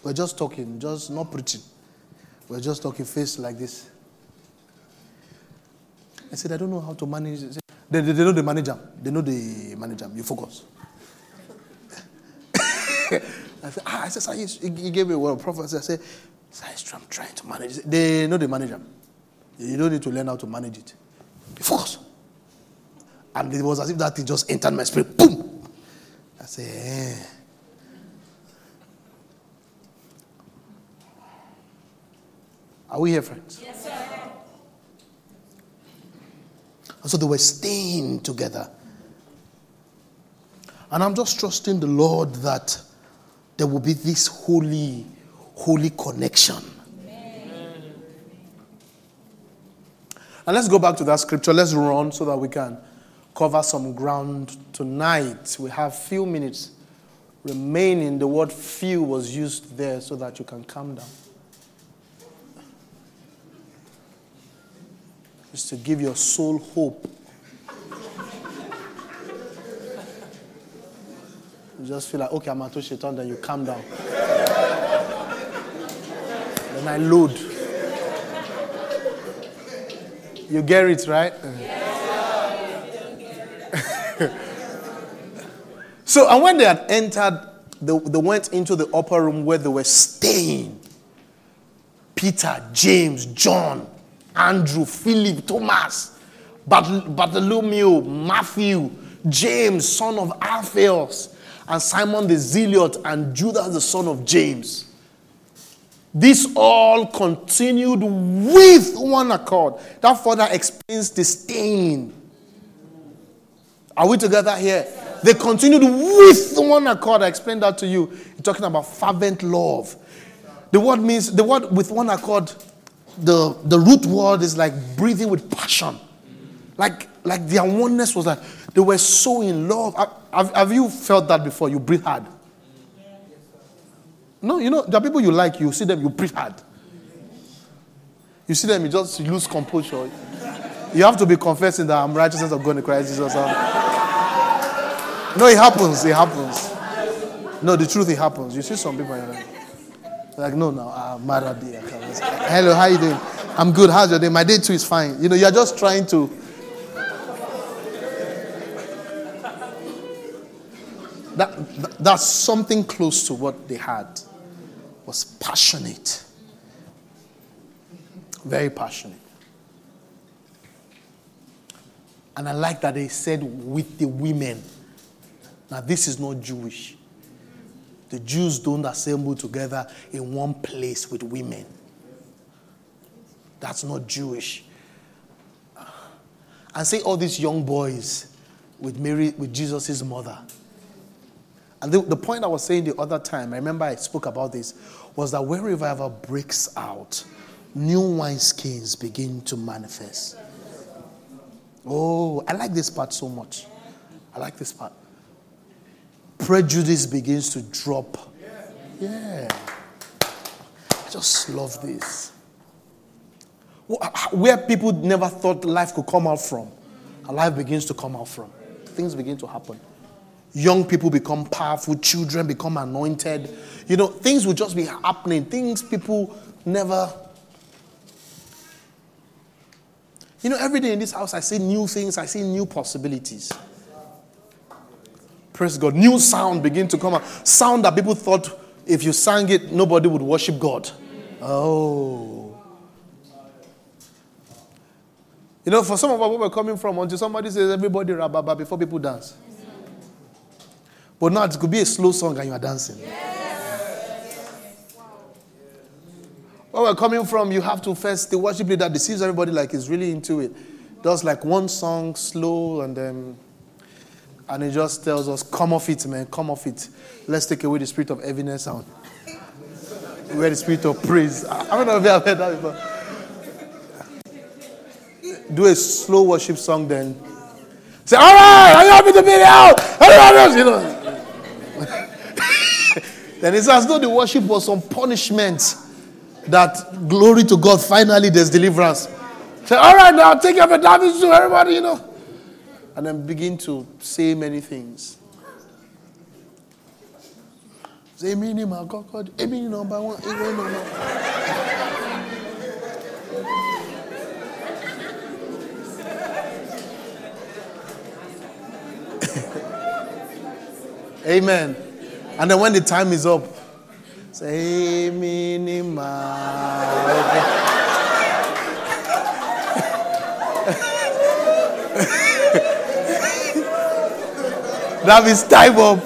We're just talking, just not preaching. We're just talking face like this. I said, I don't know how to manage. They, they, they know the manager. They know the manager. You focus. I said, ah, I said, he gave me a word of prophecy. I said, sir, I'm trying to manage. They know the manager. You don't need to learn how to manage it. Focus. And it was as if that thing just entered my spirit. Boom! I said, eh. Are we here, friends? Yes, sir. And so they were staying together. And I'm just trusting the Lord that there will be this holy, holy connection. Amen. And let's go back to that scripture. Let's run so that we can cover some ground tonight. We have few minutes remaining. The word few was used there so that you can calm down. Just to give your soul hope. You just feel like, okay, I'm at Shaitan, then you calm down. then I load. You get it, right? So, and when they had entered, they, they went into the upper room where they were staying. Peter, James, John, Andrew, Philip, Thomas, Bartholomew, Matthew, James, son of Alphaeus, and Simon the Zealot, and Judas, the son of James. This all continued with one accord. That further explains the stain. Are we together here? They continued with one accord. I explained that to you. You're talking about fervent love. The word means, the word with one accord the, the root word is like breathing with passion. Like like their oneness was like they were so in love. Have, have you felt that before? You breathe hard. No, you know, there are people you like, you see them, you breathe hard. You see them, you just lose composure. You have to be confessing that I'm righteousness of God in Christ Jesus. No, it happens. It happens. No, the truth, it happens. You see some people, like, like, no, no, I'm mad at Hello, how you doing? I'm good. How's your day? My day too is fine. You know, you're just trying to. That, that's something close to what they had. Was passionate. Very passionate. And I like that they said with the women. Now, this is not Jewish. The Jews don't assemble together in one place with women. That's not Jewish. Uh, and say all these young boys with Mary, with Jesus' mother. And the, the point I was saying the other time, I remember I spoke about this, was that when revival breaks out, new wineskins begin to manifest. Oh, I like this part so much. I like this part. Prejudice begins to drop. Yeah. I just love this. Where people never thought life could come out from, life begins to come out from. Things begin to happen. Young people become powerful, children become anointed. You know, things will just be happening. Things people never You know, every day in this house, I see new things, I see new possibilities. Praise God. New sound begin to come out. Sound that people thought if you sang it, nobody would worship God. Oh. You know, for some of us, where we're coming from, until somebody says everybody rababa before people dance. But now it could be a slow song and you are dancing. Where we're coming from, you have to first, the worship leader deceives everybody like he's really into it. Does like one song slow and then, and he just tells us, come off it, man, come off it. Let's take away the spirit of heaviness and wear the spirit of praise. I don't know if you have heard that before. Do a slow worship song then. Say, all right, are you happy to be here? You know. then it's as though the worship was some punishment that glory to God, finally there's deliverance. Say, all right, now take your David to everybody, you know. And then begin to say many things. Say, me, my God, Amy, number one, Amen. And then when the time is up, Say minimal. that is time up.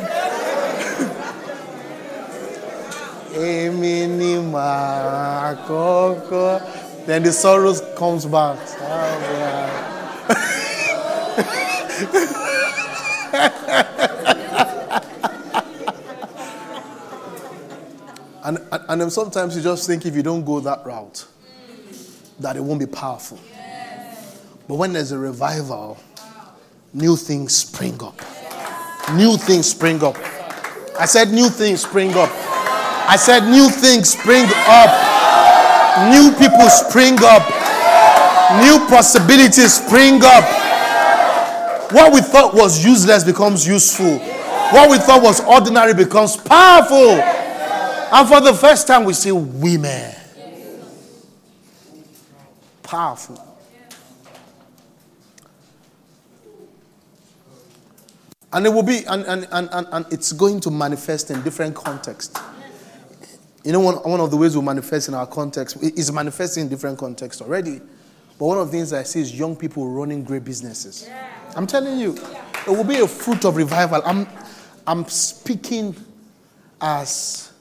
Then the sorrows comes back. And, and then sometimes you just think if you don't go that route, that it won't be powerful. But when there's a revival, new things spring up. New things spring up. I said new things spring up. I said new things spring up. New people spring up. New possibilities spring up. What we thought was useless becomes useful. What we thought was ordinary becomes powerful. And for the first time, we see women. Powerful. And it will be, and, and, and, and, it's going to manifest in different contexts. You know, one, one of the ways we manifest in our context is manifesting in different contexts already. But one of the things I see is young people running great businesses. I'm telling you, it will be a fruit of revival. I'm, I'm speaking as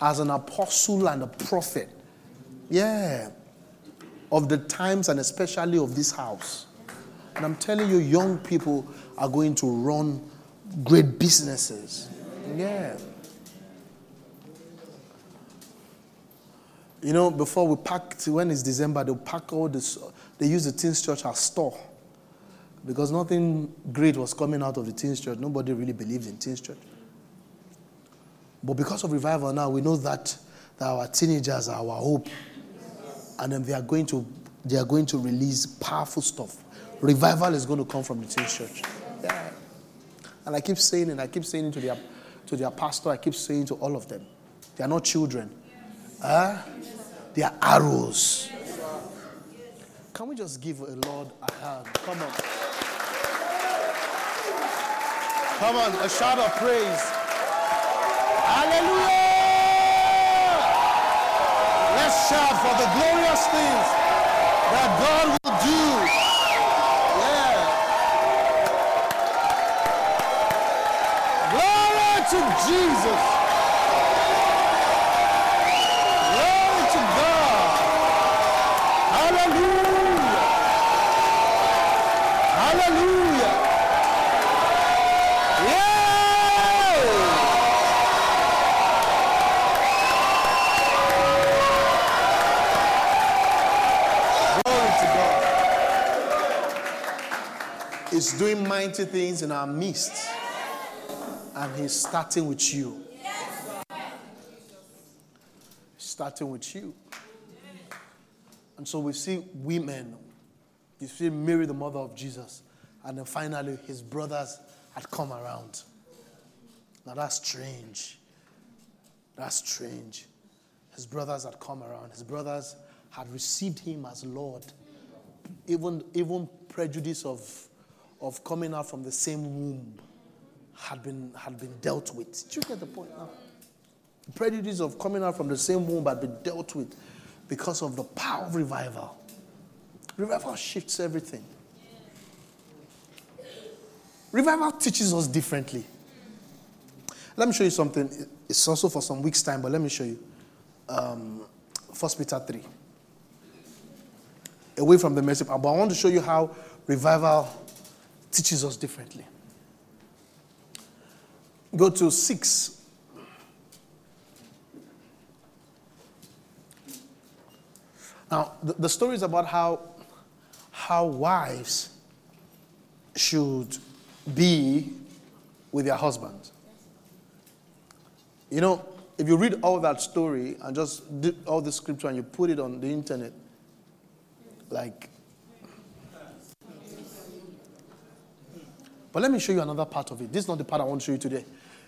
as an apostle and a prophet. Yeah. Of the times and especially of this house. And I'm telling you, young people are going to run great businesses. Yeah. You know, before we packed, when it's December, they'll pack all this, they use the Teens Church as store. Because nothing great was coming out of the teens church. Nobody really believed in teens church. But because of revival now, we know that, that our teenagers are our hope. And then they are going to they are going to release powerful stuff. Revival is going to come from the teens church. Yeah. And I keep saying it, I keep saying it to their to their pastor, I keep saying to all of them. They are not children. Huh? They are arrows. Can we just give a Lord a hand? Come on. Come on, a shout of praise. Hallelujah! Let's shout for the glorious things that God will do. Things in our midst. And He's starting with you. Starting with you. And so we see women. You see Mary, the mother of Jesus. And then finally, his brothers had come around. Now that's strange. That's strange. His brothers had come around. His brothers had received him as Lord. Even, even prejudice of, of coming out from the same womb had been, had been dealt with. Did you get the point now? The prejudice of coming out from the same womb had been dealt with because of the power of revival. Revival shifts everything. Revival teaches us differently. Let me show you something. It's also for some weeks' time, but let me show you. Um, 1 Peter 3. Away from the message, but I want to show you how revival teaches us differently. Go to 6. Now, the, the story is about how, how wives should be with their husbands. You know, if you read all that story and just all the scripture and you put it on the internet, like. But let me show you another part of it. This is not the part I want to show you today.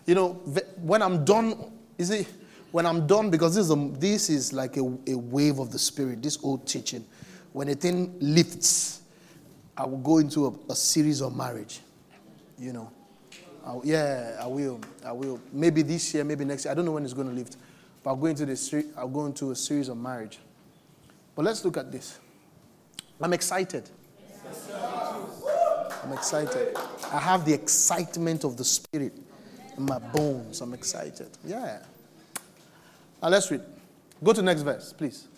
You know, when I'm done, you see, when I'm done, because this is, a, this is like a, a wave of the spirit, this old teaching. When a thing lifts, I will go into a, a series of marriage. You know. I, yeah, I will. I will. Maybe this year, maybe next year. I don't know when it's going to lift. But I'll go into the I'll go into a series of marriage. But let's look at this. I'm excited. I'm excited. I have the excitement of the spirit in my bones. I'm excited. Yeah. Now let's read. Go to the next verse, please.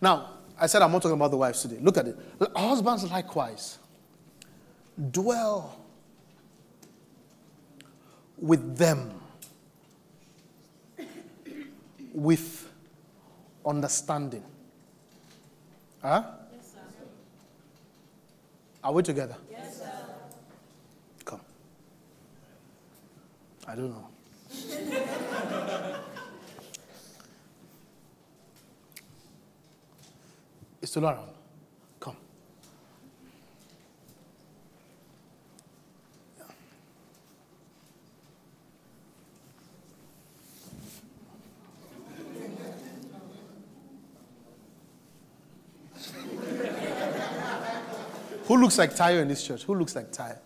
Now, I said I'm not talking about the wives today. Look at it. Husbands likewise dwell with them with understanding. Huh? Are we together? Yes, sir. Come. I don't know. it's still around. Come. Who looks like Tayo in this church? Who looks like Tayo?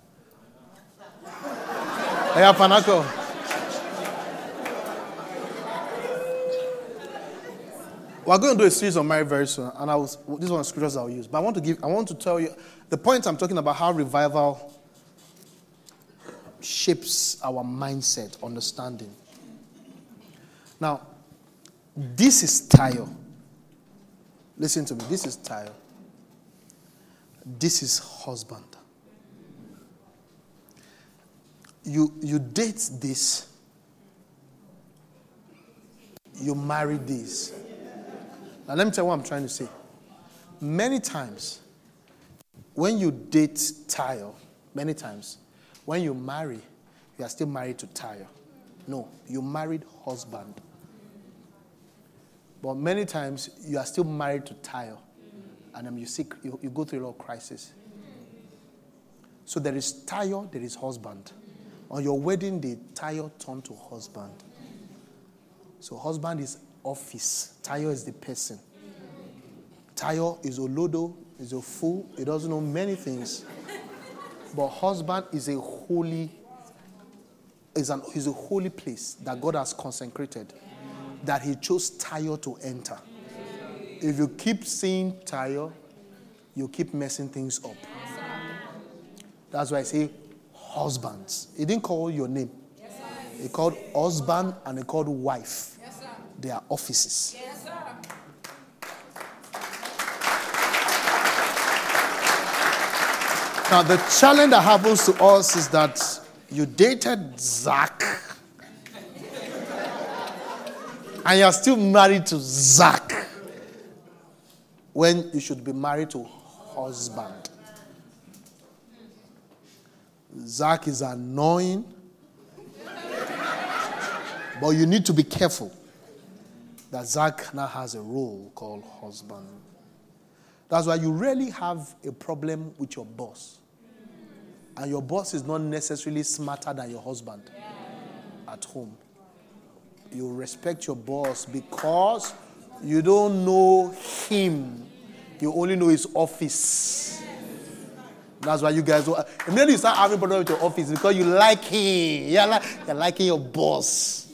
Hey, Panako. We're going to do a series on marriage very soon, and I was, one of the scriptures I'll use. But I want to give, I want to tell you the point I'm talking about how revival shapes our mindset, understanding. Now, this is Tayo. Listen to me. This is Tayo. This is husband. You, you date this, you marry this. Now, let me tell you what I'm trying to say. Many times, when you date Tayo, many times, when you marry, you are still married to Tayo. No, you married husband. But many times you are still married to Tayo, and then you see you, you go through a lot of crisis. So there is Tayo, there is husband. On your wedding day, Tayo turned to husband. So husband is office. Tayo is the person. Tayo is Olodo, is a fool. He doesn't know many things. But husband is a holy, is, an, is a holy place that God has consecrated, that He chose Tayo to enter. If you keep seeing Tayo, you keep messing things up. That's why I say husbands. He didn't call your name. He called husband and he called wife. Yes. They are offices. Yes. Now, the challenge that happens to us is that you dated Zach and you're still married to Zach when you should be married to husband. Zach is annoying, but you need to be careful that Zach now has a role called husband. That's why you rarely have a problem with your boss. And your boss is not necessarily smarter than your husband at home. You respect your boss because you don't know him, you only know his office. That's why you guys, immediately uh, you start having problems with your office because you like him. You're, like, you're liking your boss.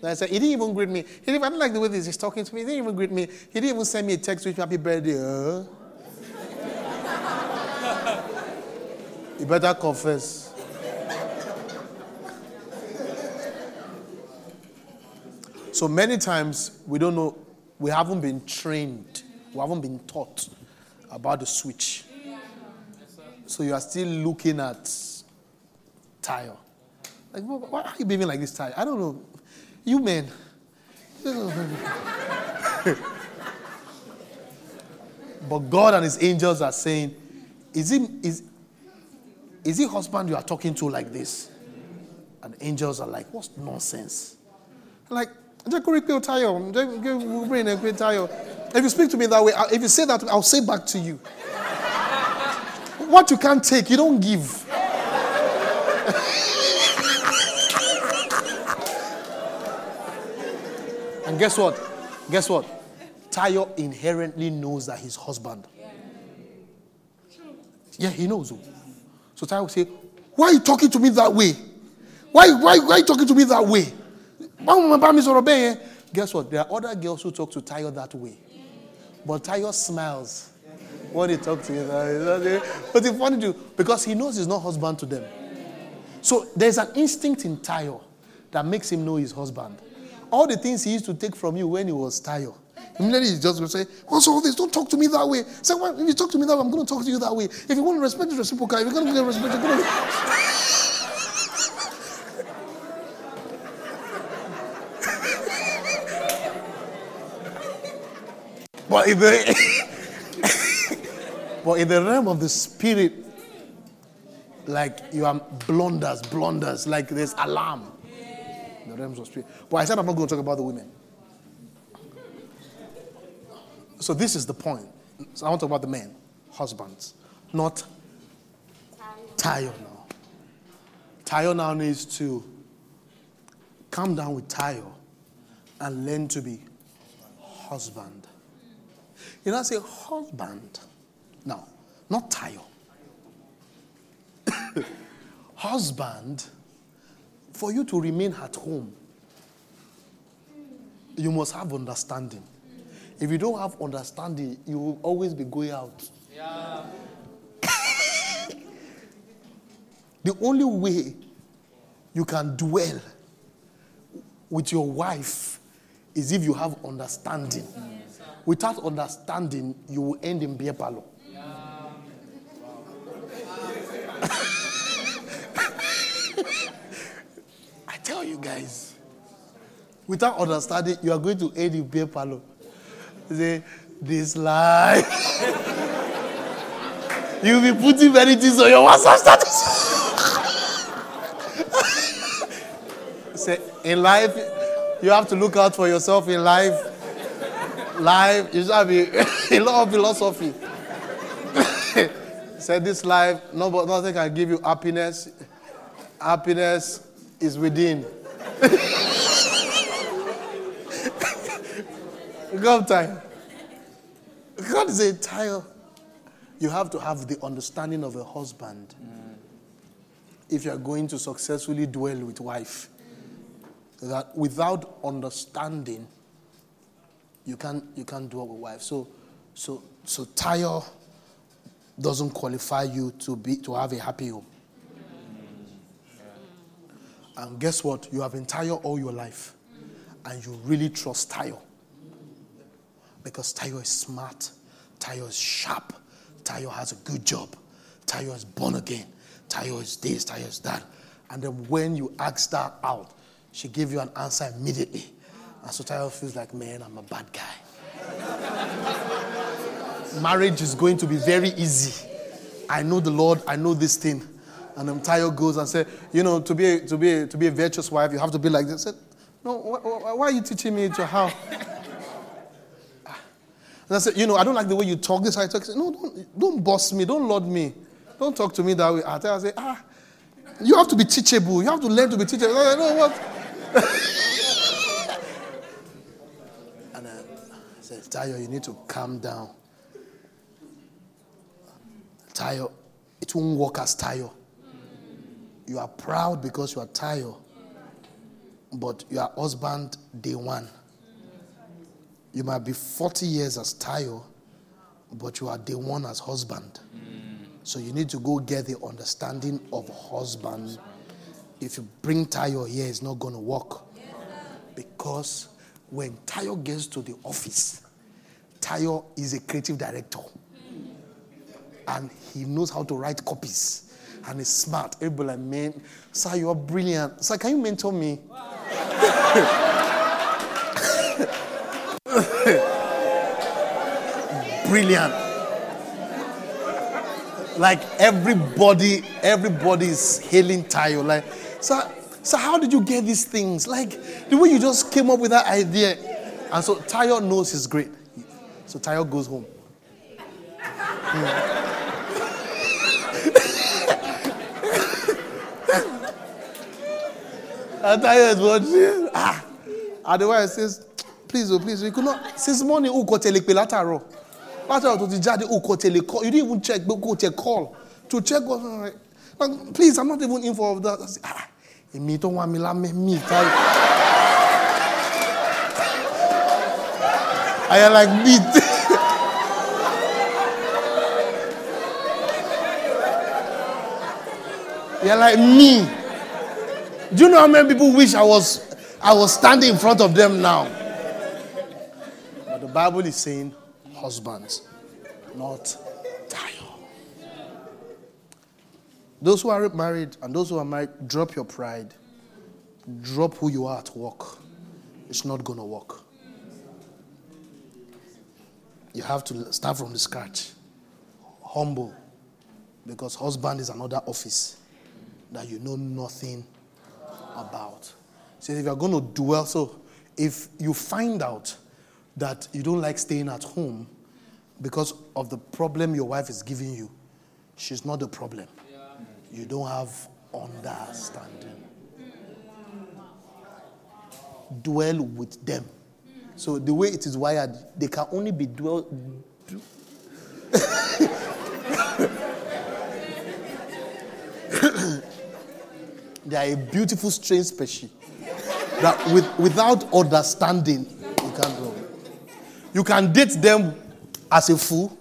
And I said, he didn't even greet me. He didn't, I don't like the way this he's talking to me. He didn't even greet me. He didn't even send me a text with happy birthday. Huh? you better confess. So many times we don't know, we haven't been trained, we haven't been taught about the switch. So you are still looking at Tayo. Like, why are you behaving like this Tayo? I don't know. You men. but God and his angels are saying, is it, is, is it husband you are talking to like this? And angels are like, what's nonsense? Like, "Jẹ́ kó rí pé o tayọ̀, jẹ́ kó rí pé tayọ̀." If you speak to me that way, if you say that, I'll say back to you. What you can't take, you don't give. and guess what? Guess what? Tayo inherently knows that his husband. Yeah, he knows. oh. So Tayo will say, Why are you talking to me that way? Why, why, why are you talking to me that way? Guess what? There are other girls who talk to Tayo that way. But Tayo smiles when he talks to you. But it's funny too, because he knows he's not husband to them. So there's an instinct in Tayo that makes him know his husband. All the things he used to take from you when he was Tayo. Immediately he's just going to say, What's all this? Don't talk to me that way. Say, well, if you talk to me that way, I'm going to talk to you that way. If you want to respect, it's reciprocal. If you're going to respect, you're going to. But in the, but in the realm of the spirit, like you are blunders, blunders, like there's alarm. The realms of spirit. But I said I'm not going to talk about the women. So this is the point. So I want to talk about the men, husbands, not Tayo now. Tayo now needs to calm down with Tayo and learn to be husband. You know, I say husband. No, not Tayo. husband, for you to remain at home, you must have understanding. If you don't have understanding, you will always be going out. Yeah. the only way you can dwell with your wife is if you have understanding. Without understanding, you will end in beer parlor. I tell you guys, without understanding, you are going to end in beer parlor. Say, this life. You'll be putting many things on your WhatsApp status. Say, in life, you have to look out for yourself in life. Life, you should be a lot of philosophy. Say this life, no, but nothing can give you happiness. Happiness is within. Come time. God is a tire. You have to have the understanding of a husband mm. if you are going to successfully dwell with wife. That without understanding, you can't you can't dwell with wife. So so so Tayo doesn't qualify you to be to have a happy home. And guess what? You have been tired all your life. And you really trust Tayo. Because Tayo is smart, Tayo is sharp, Tayo has a good job, Tayo is born again, Tayo is this, Tayo is that. And then when you ask her out, she give you an answer immediately. And so Tayo feels like, man, I'm a bad guy. Marriage is going to be very easy. I know the Lord, I know this thing. And then Tayo goes and says, you know, to be to be to be a virtuous wife, you have to be like this. I said, no, wh- wh- why are you teaching me to how? And I said, you know, I don't like the way you talk. This you talk. I said, no, don't, don't boss me. Don't lord me. Don't talk to me that way. I tell I say, ah, you have to be teachable. You have to learn to be teachable. I said, no, what? and I said, Tayo, you need to calm down. Tayo, it won't work as Tayo. You are proud because you are Tayo, but you are husband day one. You might be 40 years as Tayo, but you are day one as husband. So you need to go get the understanding of husband. If you bring Tayo here, it's not going to work. Because when Tayo gets to the office, Tayo is a creative director. And he knows how to write copies. And he's smart. Everybody like, man, sir, you are brilliant. Sir, can you mentor me? brilliant. Like everybody, everybody is hailing Tayo. Like, so, so how did you get these things? Like the way you just came up with that idea. And so Tayo knows he's great. So Tayo goes home. and Tayo is watching. Ah. And the wife says, please, oh, please, we could not. Since morning, who got tele pe látàárọ̀. Látàárọ̀ tó ti jáde, who got tele call. You didn't even check, but go check call. To check what, like, like, please, I'm not even in for that. I say, ah, èmi tó wá mi lámẹ́ mi. I am like meat. You're like me. Do you know how many people wish I was I was standing in front of them now? But the Bible is saying husbands, not Tayo. Those who are married and those who are married, drop your pride. Drop who you are at work. It's not gonna work. You have to start from the scratch. Humble. Because husband is another office that you know nothing about. So if you're going to dwell, so if you find out that you don't like staying at home because of the problem your wife is giving you, she's not the problem. You don't have understanding. Dwell with them. So the way it is wired, they can only be dwell. They are a beautiful, strange species that with, without understanding, you can't grow. You can date them as a fool.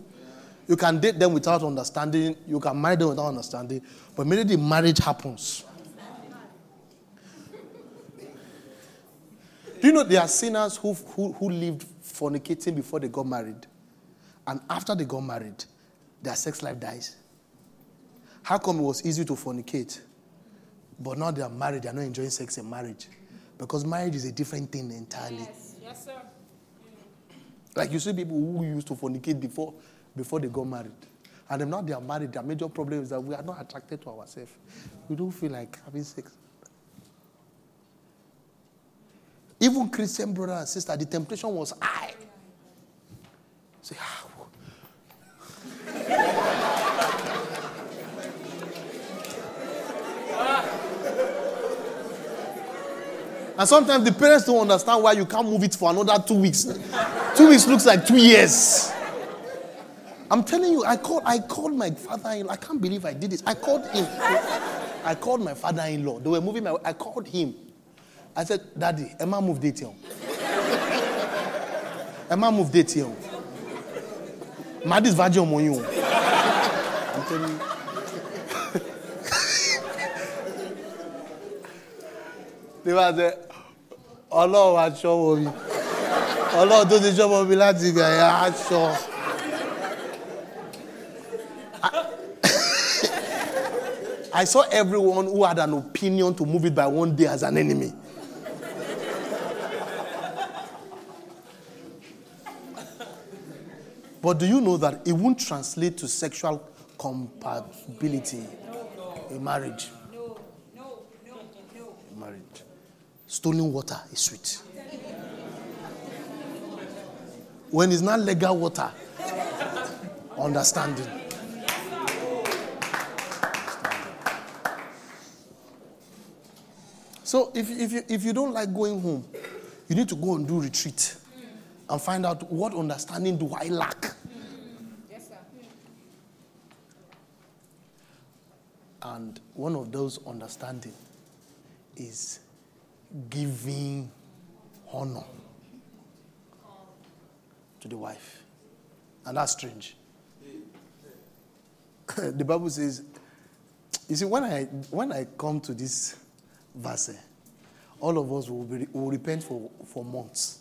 You can date them without understanding. You can marry them without understanding. But immediately marriage happens. Do you know there are sinners who, who, who lived fornicating before they got married? And after they got married, their sex life dies. How come it was easy to fornicate? But now they are married, they are not enjoying sex in marriage. Because marriage is a different thing entirely. Yes. Yes, sir. Like you see people who used to fornicate before, before they got married. And now they are married. Their major problem is that we are not attracted to ourselves. We don't feel like having sex. Even Christian brother and sister, the temptation was high. Say, ah, And sometimes the parents don't understand why you can't move it for another two weeks. two weeks looks like two years. I'm telling you, I called, I called my father-in-law. I can't believe I did this. I called him. I called my father-in-law. They were moving my. I called him. I said, Daddy, Emma moved date here. Emma moved date here. Madis virgin on you. I'm telling you. They were there. Ọlọ́run aṣọ wo mi. Ọlọ́run tó ti ṣọ́mọ mi láti ibẹ̀ yẹn aṣọ. I saw everyone who had an opinion to move it by one day as an enemy. But do you know that it won't translate to sexual compatibility in marriage? No, no, no. In marriage. Stolen water is sweet. When it's not legal water, understanding. So if, if, you, if you don't like going home, you need to go and do retreat and find out what understanding do I lack. Yes, sir. And one of those understanding is giving honor to the wife. And that's strange. the Bible says, you see, when I when I come to this verse, all of us will, be, will repent for, for months.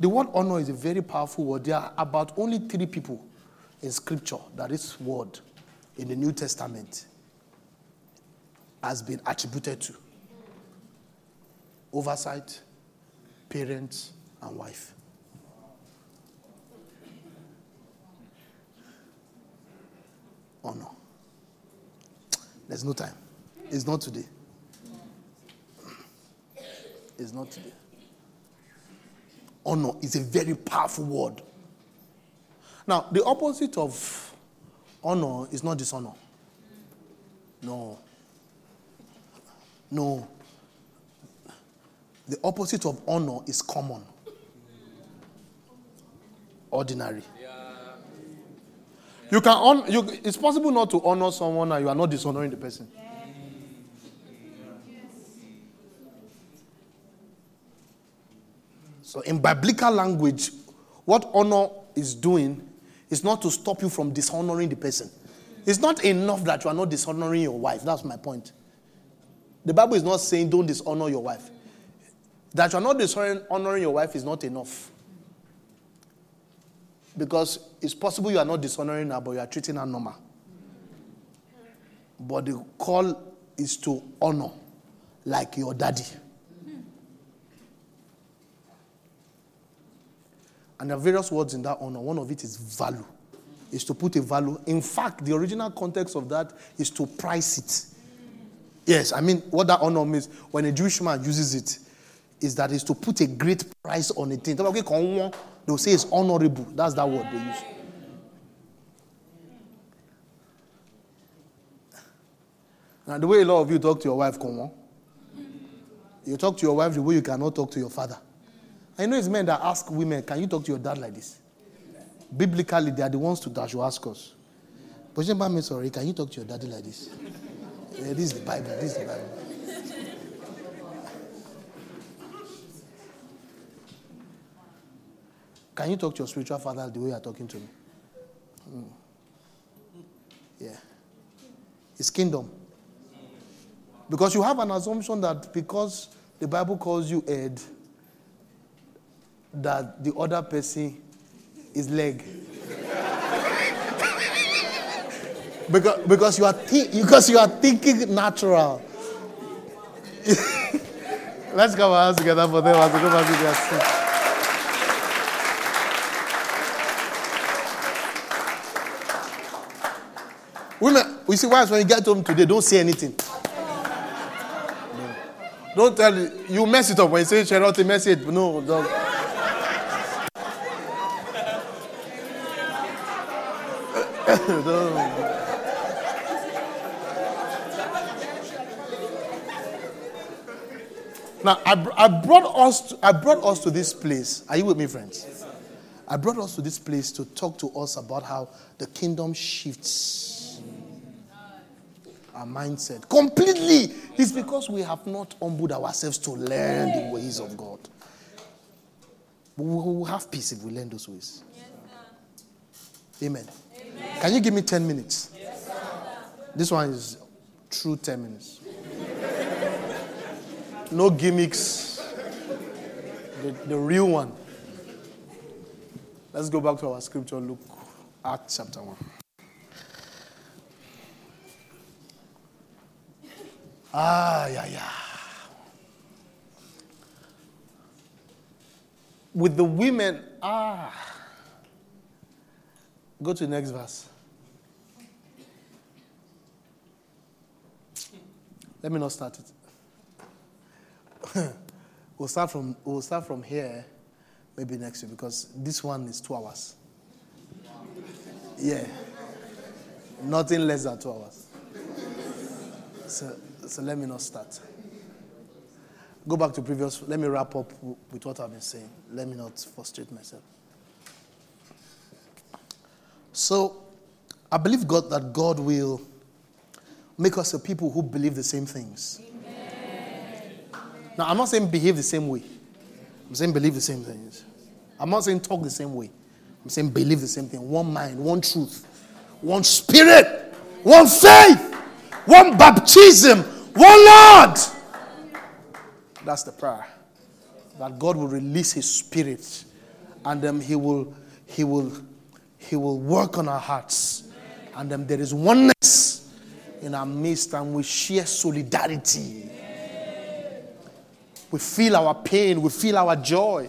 The word honor is a very powerful word. There are about only three people in scripture that this word in the New Testament has been attributed to oversight, parents, and wife. Honor. There's no time. It's not today. It's not today. Honor is a very powerful word. Now, the opposite of honor is not dishonor. No. No. The opposite of honor is common, ordinary. You can hon- you, it's possible not to honor someone and you are not dishonoring the person. So, in biblical language, what honor is doing is not to stop you from dishonoring the person. It's not enough that you are not dishonoring your wife. That's my point. The Bible is not saying don't dishonor your wife. That you are not dishonoring your wife is not enough. Because it's possible you are not dishonoring her, but you are treating her normal. But the call is to honor like your daddy. And there are various words in that honor. One of it is value. Is to put a value. In fact, the original context of that is to price it. Yes, I mean, what that honor means when a Jewish man uses it is that is to put a great price on a thing. They'll say it's honorable. That's that word they use. Now, the way a lot of you talk to your wife, come on. You talk to your wife the way you cannot talk to your father. I know it's men that ask women, Can you talk to your dad like this? Biblically, they are the ones to, that should ask us. But you me sorry, can you talk to your daddy like this? Yeah, this is the Bible. This is the Bible. Can you talk to your spiritual father the way you are talking to me? Mm. Yeah. It's kingdom. Because you have an assumption that because the Bible calls you head, that the other person is leg. because, because, you are because you are thinking natural. Let's come our hands together for them as they go back to their seat. Women, we see wives when you get home today, don't say anything. No. Don't tell you, you mess it up when you say Charlotte, mess it. No, don't. Now, I, I, brought us to, I brought us to this place. Are you with me, friends? I brought us to this place to talk to us about how the kingdom shifts our mindset completely. It's because we have not humbled ourselves to learn the ways of God. We will have peace if we learn those ways. Amen. Can you give me 10 minutes? Yes, this one is true 10 minutes. no gimmicks. The, the real one. Let's go back to our scripture, Luke, Acts chapter 1. Ah, yeah, yeah. With the women, ah. Go to the next verse. Let me not start it. we'll start from we'll start from here maybe next week because this one is two hours. Yeah. Nothing less than two hours. So, so let me not start. Go back to previous. Let me wrap up with what I've been saying. Let me not frustrate myself. So, I believe God that God will make us a people who believe the same things. Amen. Now, I'm not saying behave the same way. I'm saying believe the same things. I'm not saying talk the same way. I'm saying believe the same thing. One mind, one truth, one spirit, one faith, one baptism, one Lord. That's the prayer. That God will release His Spirit, and then He will, He will, He will work on our hearts, and then there is oneness in our midst, and we share solidarity. We feel our pain, we feel our joy.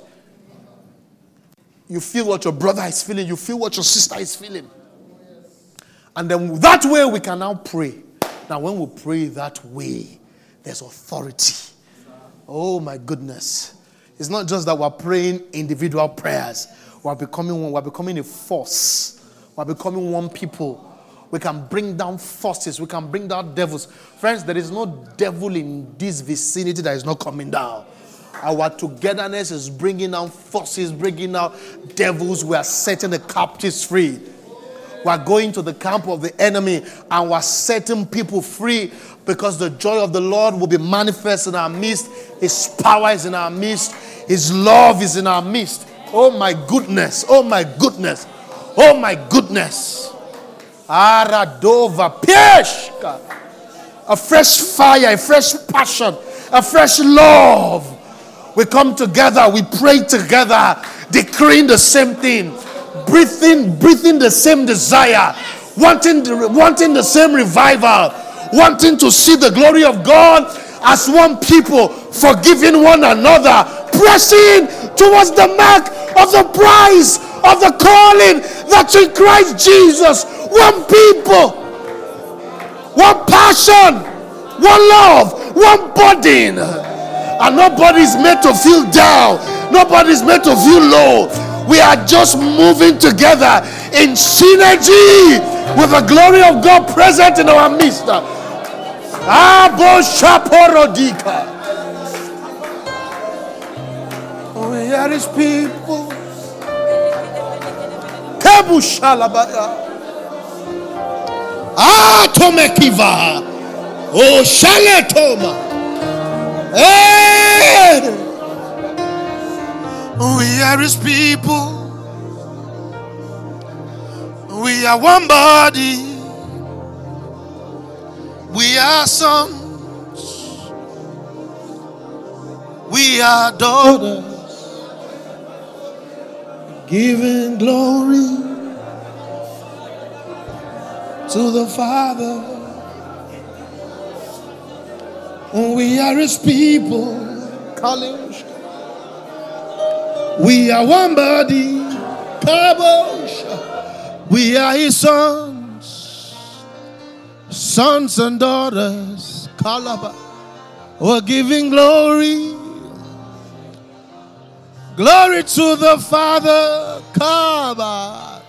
You feel what your brother is feeling, you feel what your sister is feeling. And then that way we can now pray. Now, when we pray that way, there's authority. Oh my goodness. It's not just that we're praying individual prayers, we're becoming one, we're becoming a force, we're becoming one people. We can bring down forces, we can bring down devils. Friends, there is no devil in this vicinity that is not coming down. Our togetherness is bringing down forces, bringing down devils. We are setting the captives free. We are going to the camp of the enemy and we're setting people free because the joy of the Lord will be manifest in our midst. His power is in our midst. His love is in our midst. Oh my goodness. Oh my goodness. Oh my goodness. Aradova. Peshka. A fresh fire, a fresh passion, a fresh love we come together, we pray together, decreeing the same thing, breathing, breathing the same desire, wanting, wanting the same revival, wanting to see the glory of God as one people, forgiving one another, pressing towards the mark of the prize of the calling that's in Christ Jesus. One people, one passion, one love, one body. And nobody's made to feel down, nobody's made to feel low. We are just moving together in synergy with the glory of God present in our midst. Ah, Abo Shaporodika. Oh, here is people. We are his people. We are one body. We are sons. We are daughters. Giving glory to the Father. We are his people. College. We are one body. Kabosh. We are his sons. sons and daughters, Kalaba, we're giving glory. Glory to the Father, Kaba.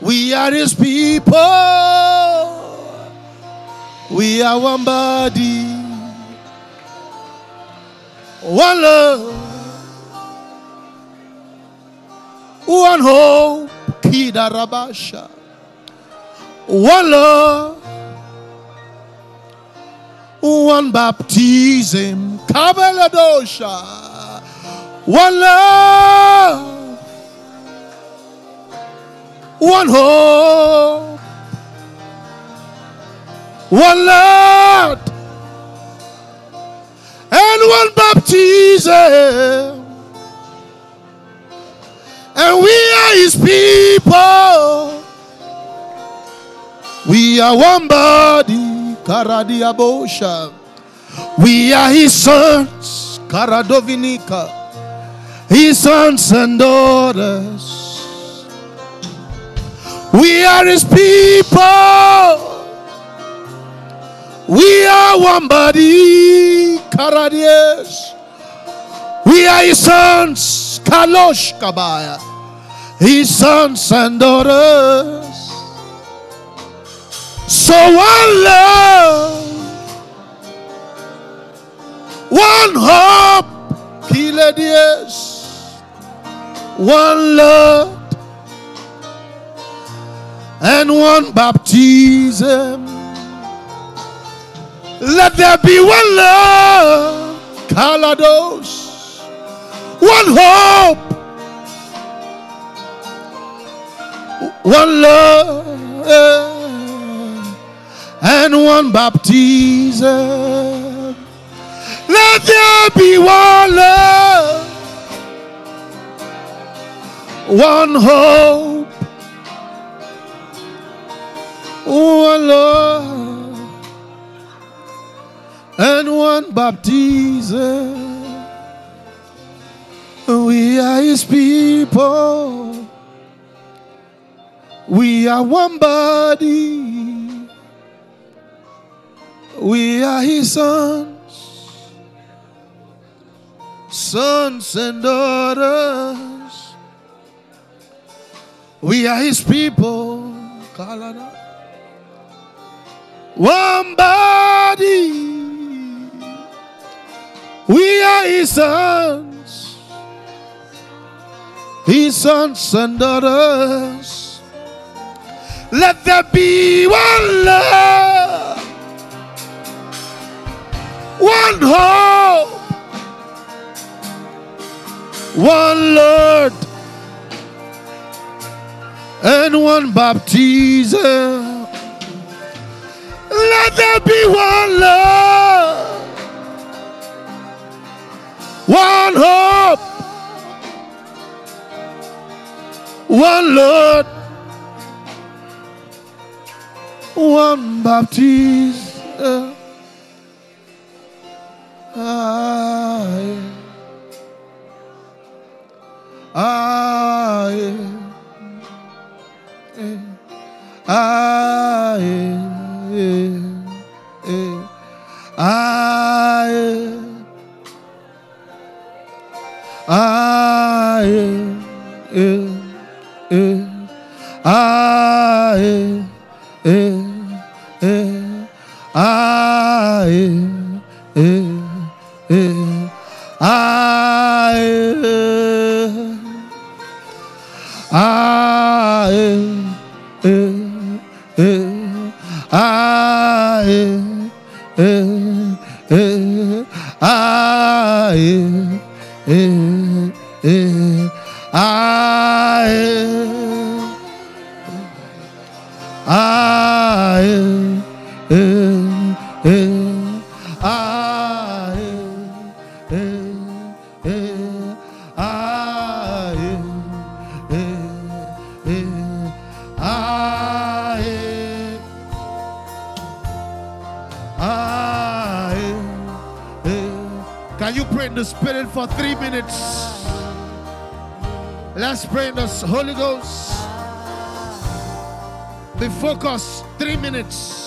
We are His people. We are one body, one love, one hope, Kida Rabasha, one love, one baptism, Kabaladosha, one love, one hope, one Lord, and one baptism. And we are his people. We are one body, Karadiabosha. We are his sons, Karadovinika. His sons and daughters. We are his people. We are one body, Karadies. We are his sons, Kalosh Kabaya. His sons and daughters. So one love, one hope, Kiledies. One Lord and one baptism. Let there be one love, Kalados, one hope, one love, and one baptism. Let there be one love, one hope, oh, one love and one baptism. We are his people. We are one body. We are his sons, sons and daughters. We are his people. One body. We are his sons, his sons and daughters. Let there be one love, one hope, one Lord, and one baptism. Let there be one love one hope, one Lord, one baptism. Aye. Aye. Aye. Aye. Ah, eh, eh, eh. Ah, eh, eh, eh. Ah, eh, eh, Holy Ghost. Be focused. Three minutes.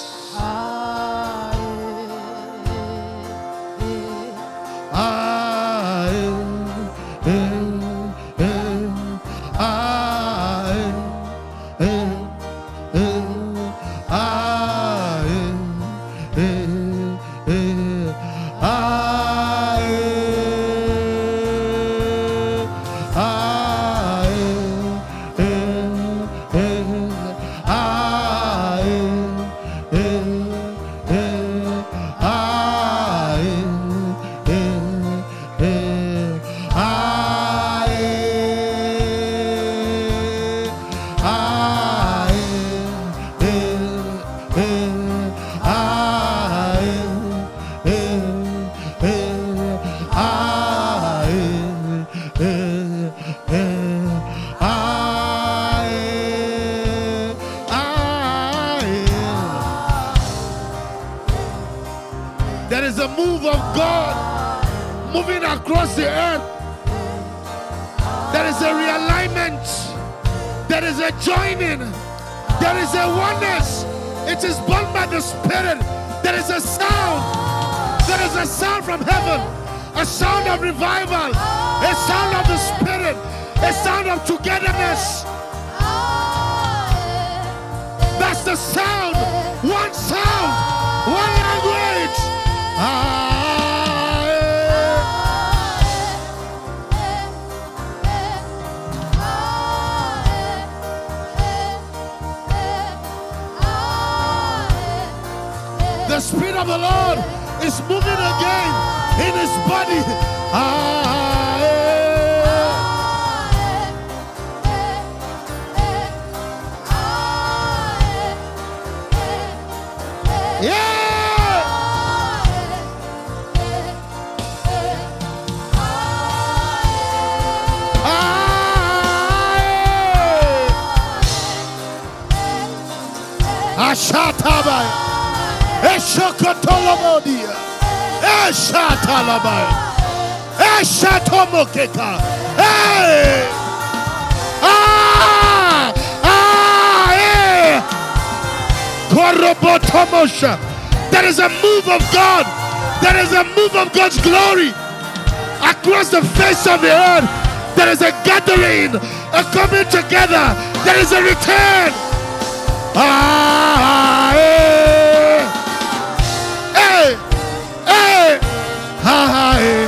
The of the earth. There is a gathering, a coming together. There is a return. Ah! Hey! Hey! Hey! Ah! Hey!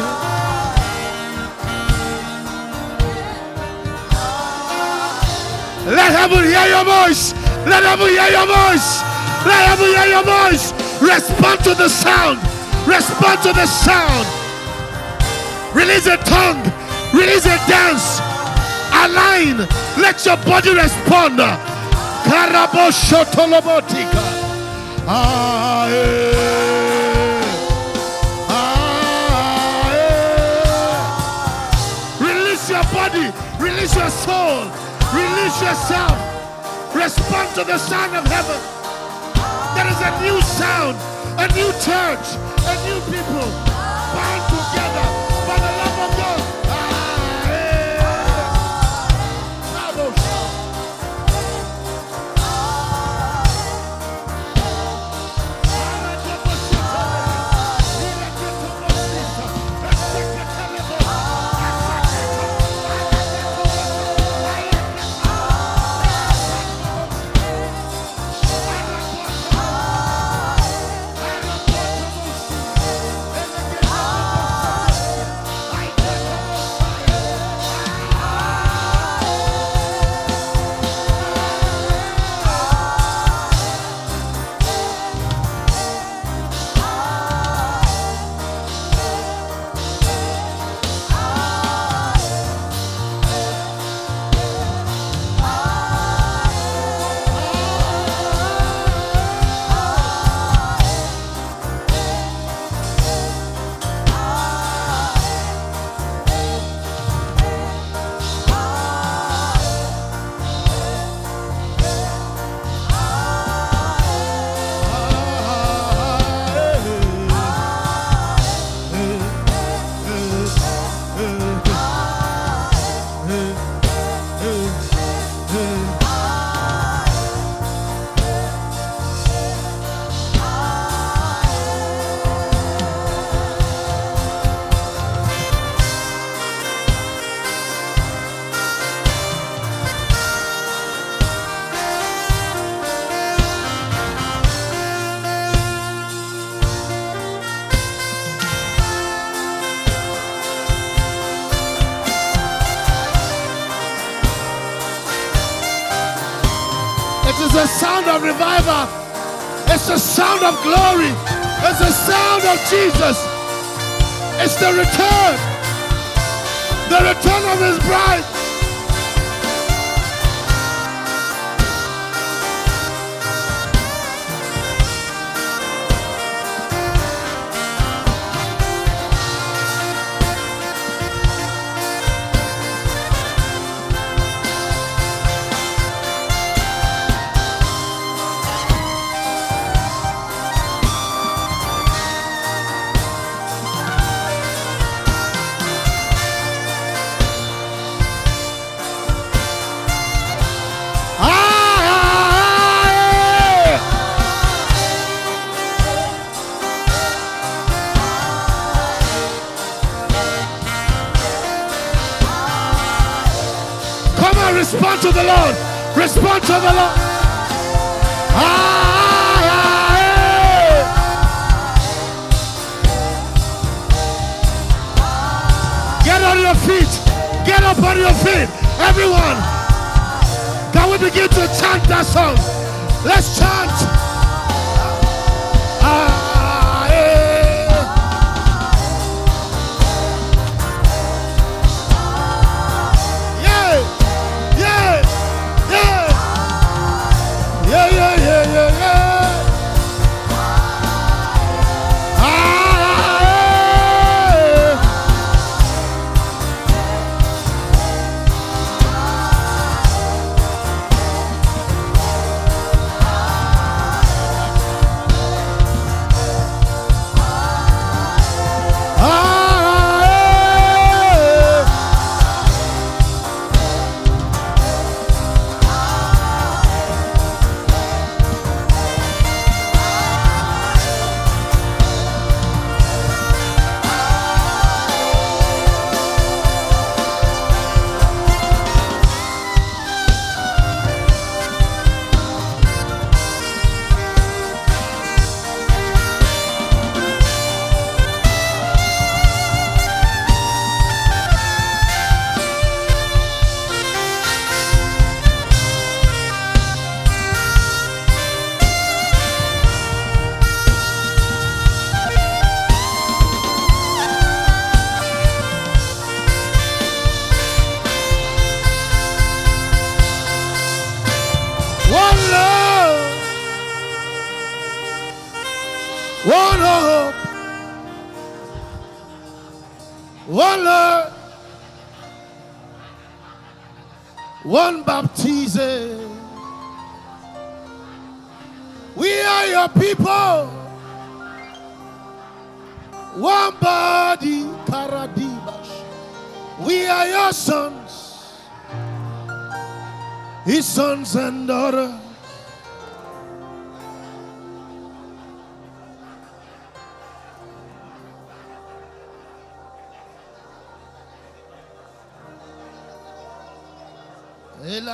Let heaven hear your voice. Let heaven hear your voice. Let heaven hear your voice. Respond to the sound. Respond to the sound. Release a tongue. Release a dance. Align. Let your body respond. Karabosotolobotika. Ah, eh. Ah, eh. Release your body. Release your soul. Release yourself. Respond to the sound of heaven. There is a new sound, a new church, a new people revival. It's the sound of glory. It's the sound of Jesus. It's the return. The return of his bride. Respond to the Lord. Respond to the Lord. Ah, eh. Get on your feet. Get up on your feet. Everyone. Can we begin to chant that song? Let's chant.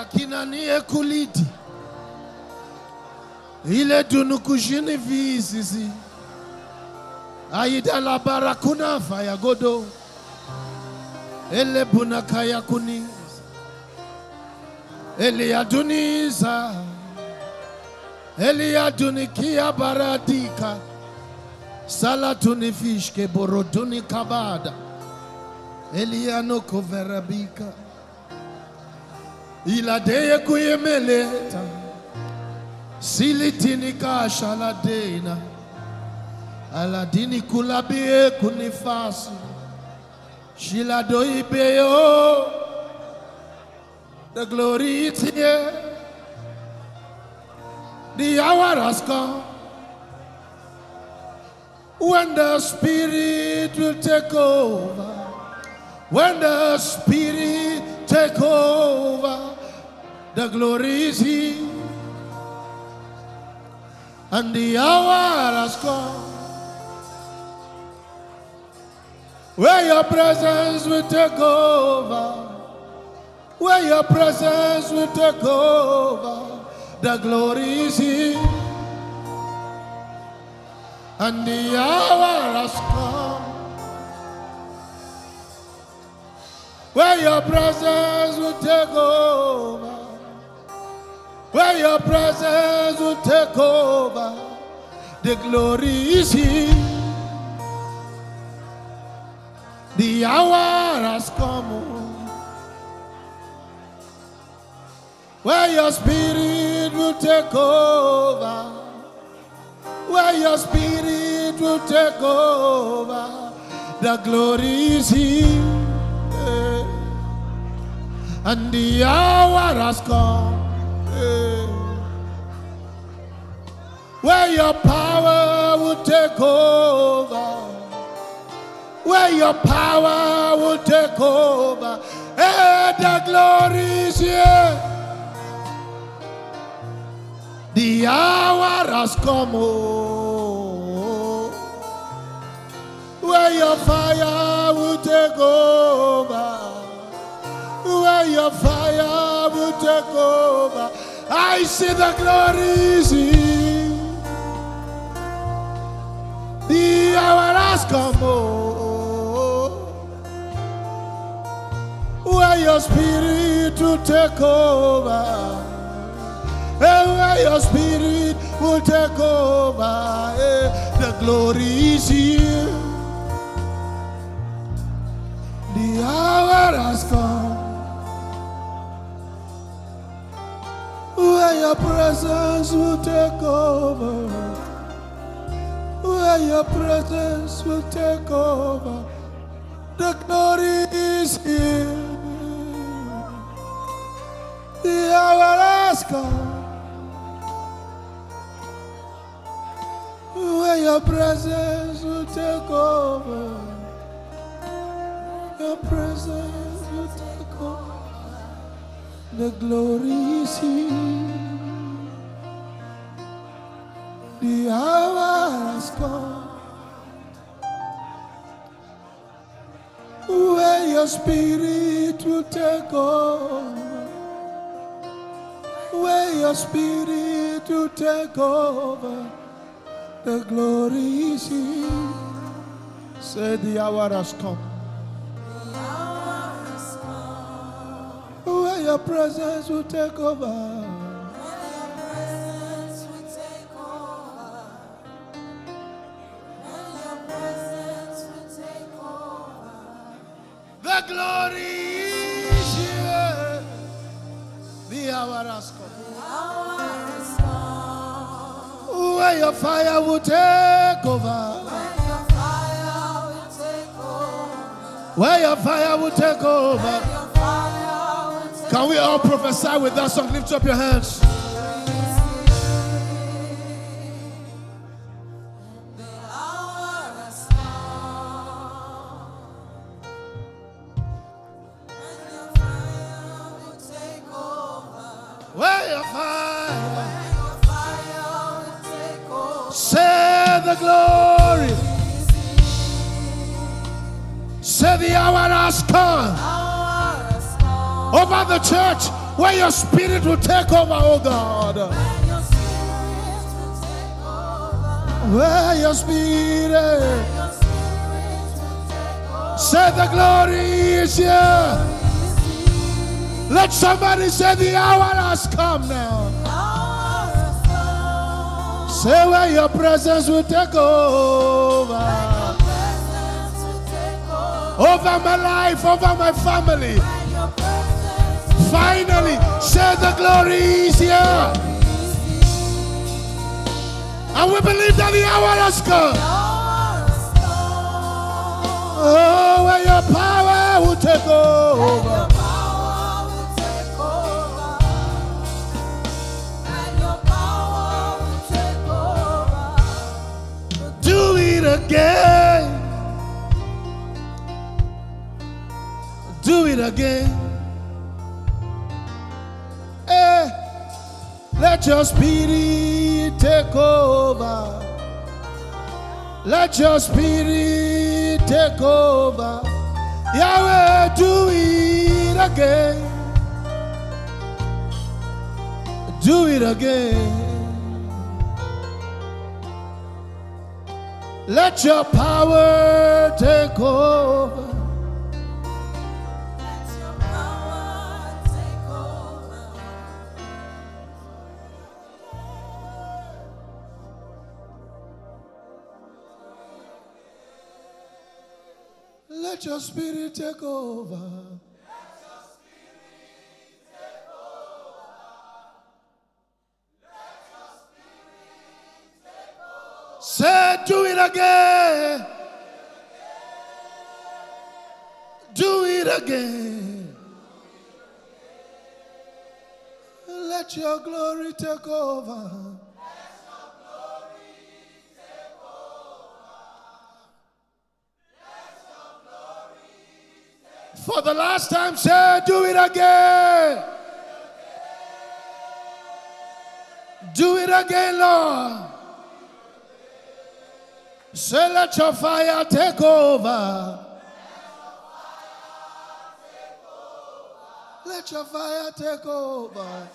Elakina niye kuliti ile tunukushini visisi aidala barakuna fayagodo ele bunakaya kuni. Eliaduniza Eliadunikia baradika. Salatuni fishke boroduni kabada. Eliano koverabika Iladeye kuyemeleta Silitini kashaladena Aladini kulabie kunifasi. Shiladoibeyo the glory is here. The hour has come. When the Spirit will take over. When the Spirit take over, the glory is here. And the hour has come where your presence will take over where your presence will take over. The glory is here, and the hour has come. Where your presence will take over, where your presence will take over. The glory is here. The hour has come. where your spirit will take over, where your spirit will take over, the glory is here, and the hour has come, where your power will take over, where your power will take over, eh, the glory is here. The hour has come, oh, where your fire will take over, where your fire will take over. I see the glory is here. The hour has come, oh, where your spirit will take over, and where your spirit will take over. eh, The glory is here. The hour has come. Where your presence will take over. Where your presence will take over. The glory is here. The hour has come. Where your presence will take over. Your presence will take over. The glory is here. The hour has come. Where your spirit will take over. Where your spirit will take over. The glory is here. Say the hour has come. The hour has come. Where your presence will take over. The glory is here. The hour has come. Where your fire will take over. Where your fire will take over. Can we all prophesy with that song? Lift up your hands. The glory. Say the hour has come over the church where your spirit will take over, oh God. Where your spirit. Say the glory is here. Let somebody say the hour has come now. Say where your presence will take over. Over my life, over my family. Finally, say the glory is here. And we believe that the hour has come. Oh, where your power will take over. It again. Eh, let your spirit take over. Let your spirit take over. Yahweh, do it again. Do it again. Let your power take over. Let your spirit take over. Say, do it again. Do it again. Let your glory take over. For the last time, say, do it again. Do it again, Lord. Say, let your fire take over. Let your fire take over.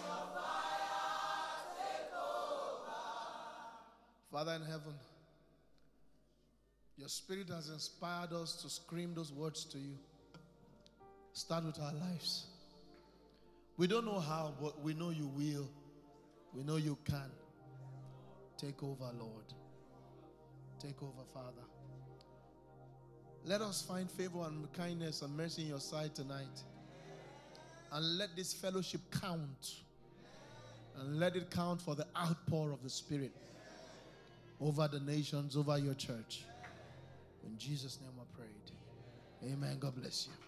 Father in heaven, your spirit has inspired us to scream those words to you. Start with our lives. We don't know how, but we know you will. We know you can. Take over, Lord. Take over, Father. Let us find favor and kindness and mercy in your sight tonight. And let this fellowship count. And let it count for the outpour of the Spirit over the nations, over your church. In Jesus' name I prayed. Amen. God bless you.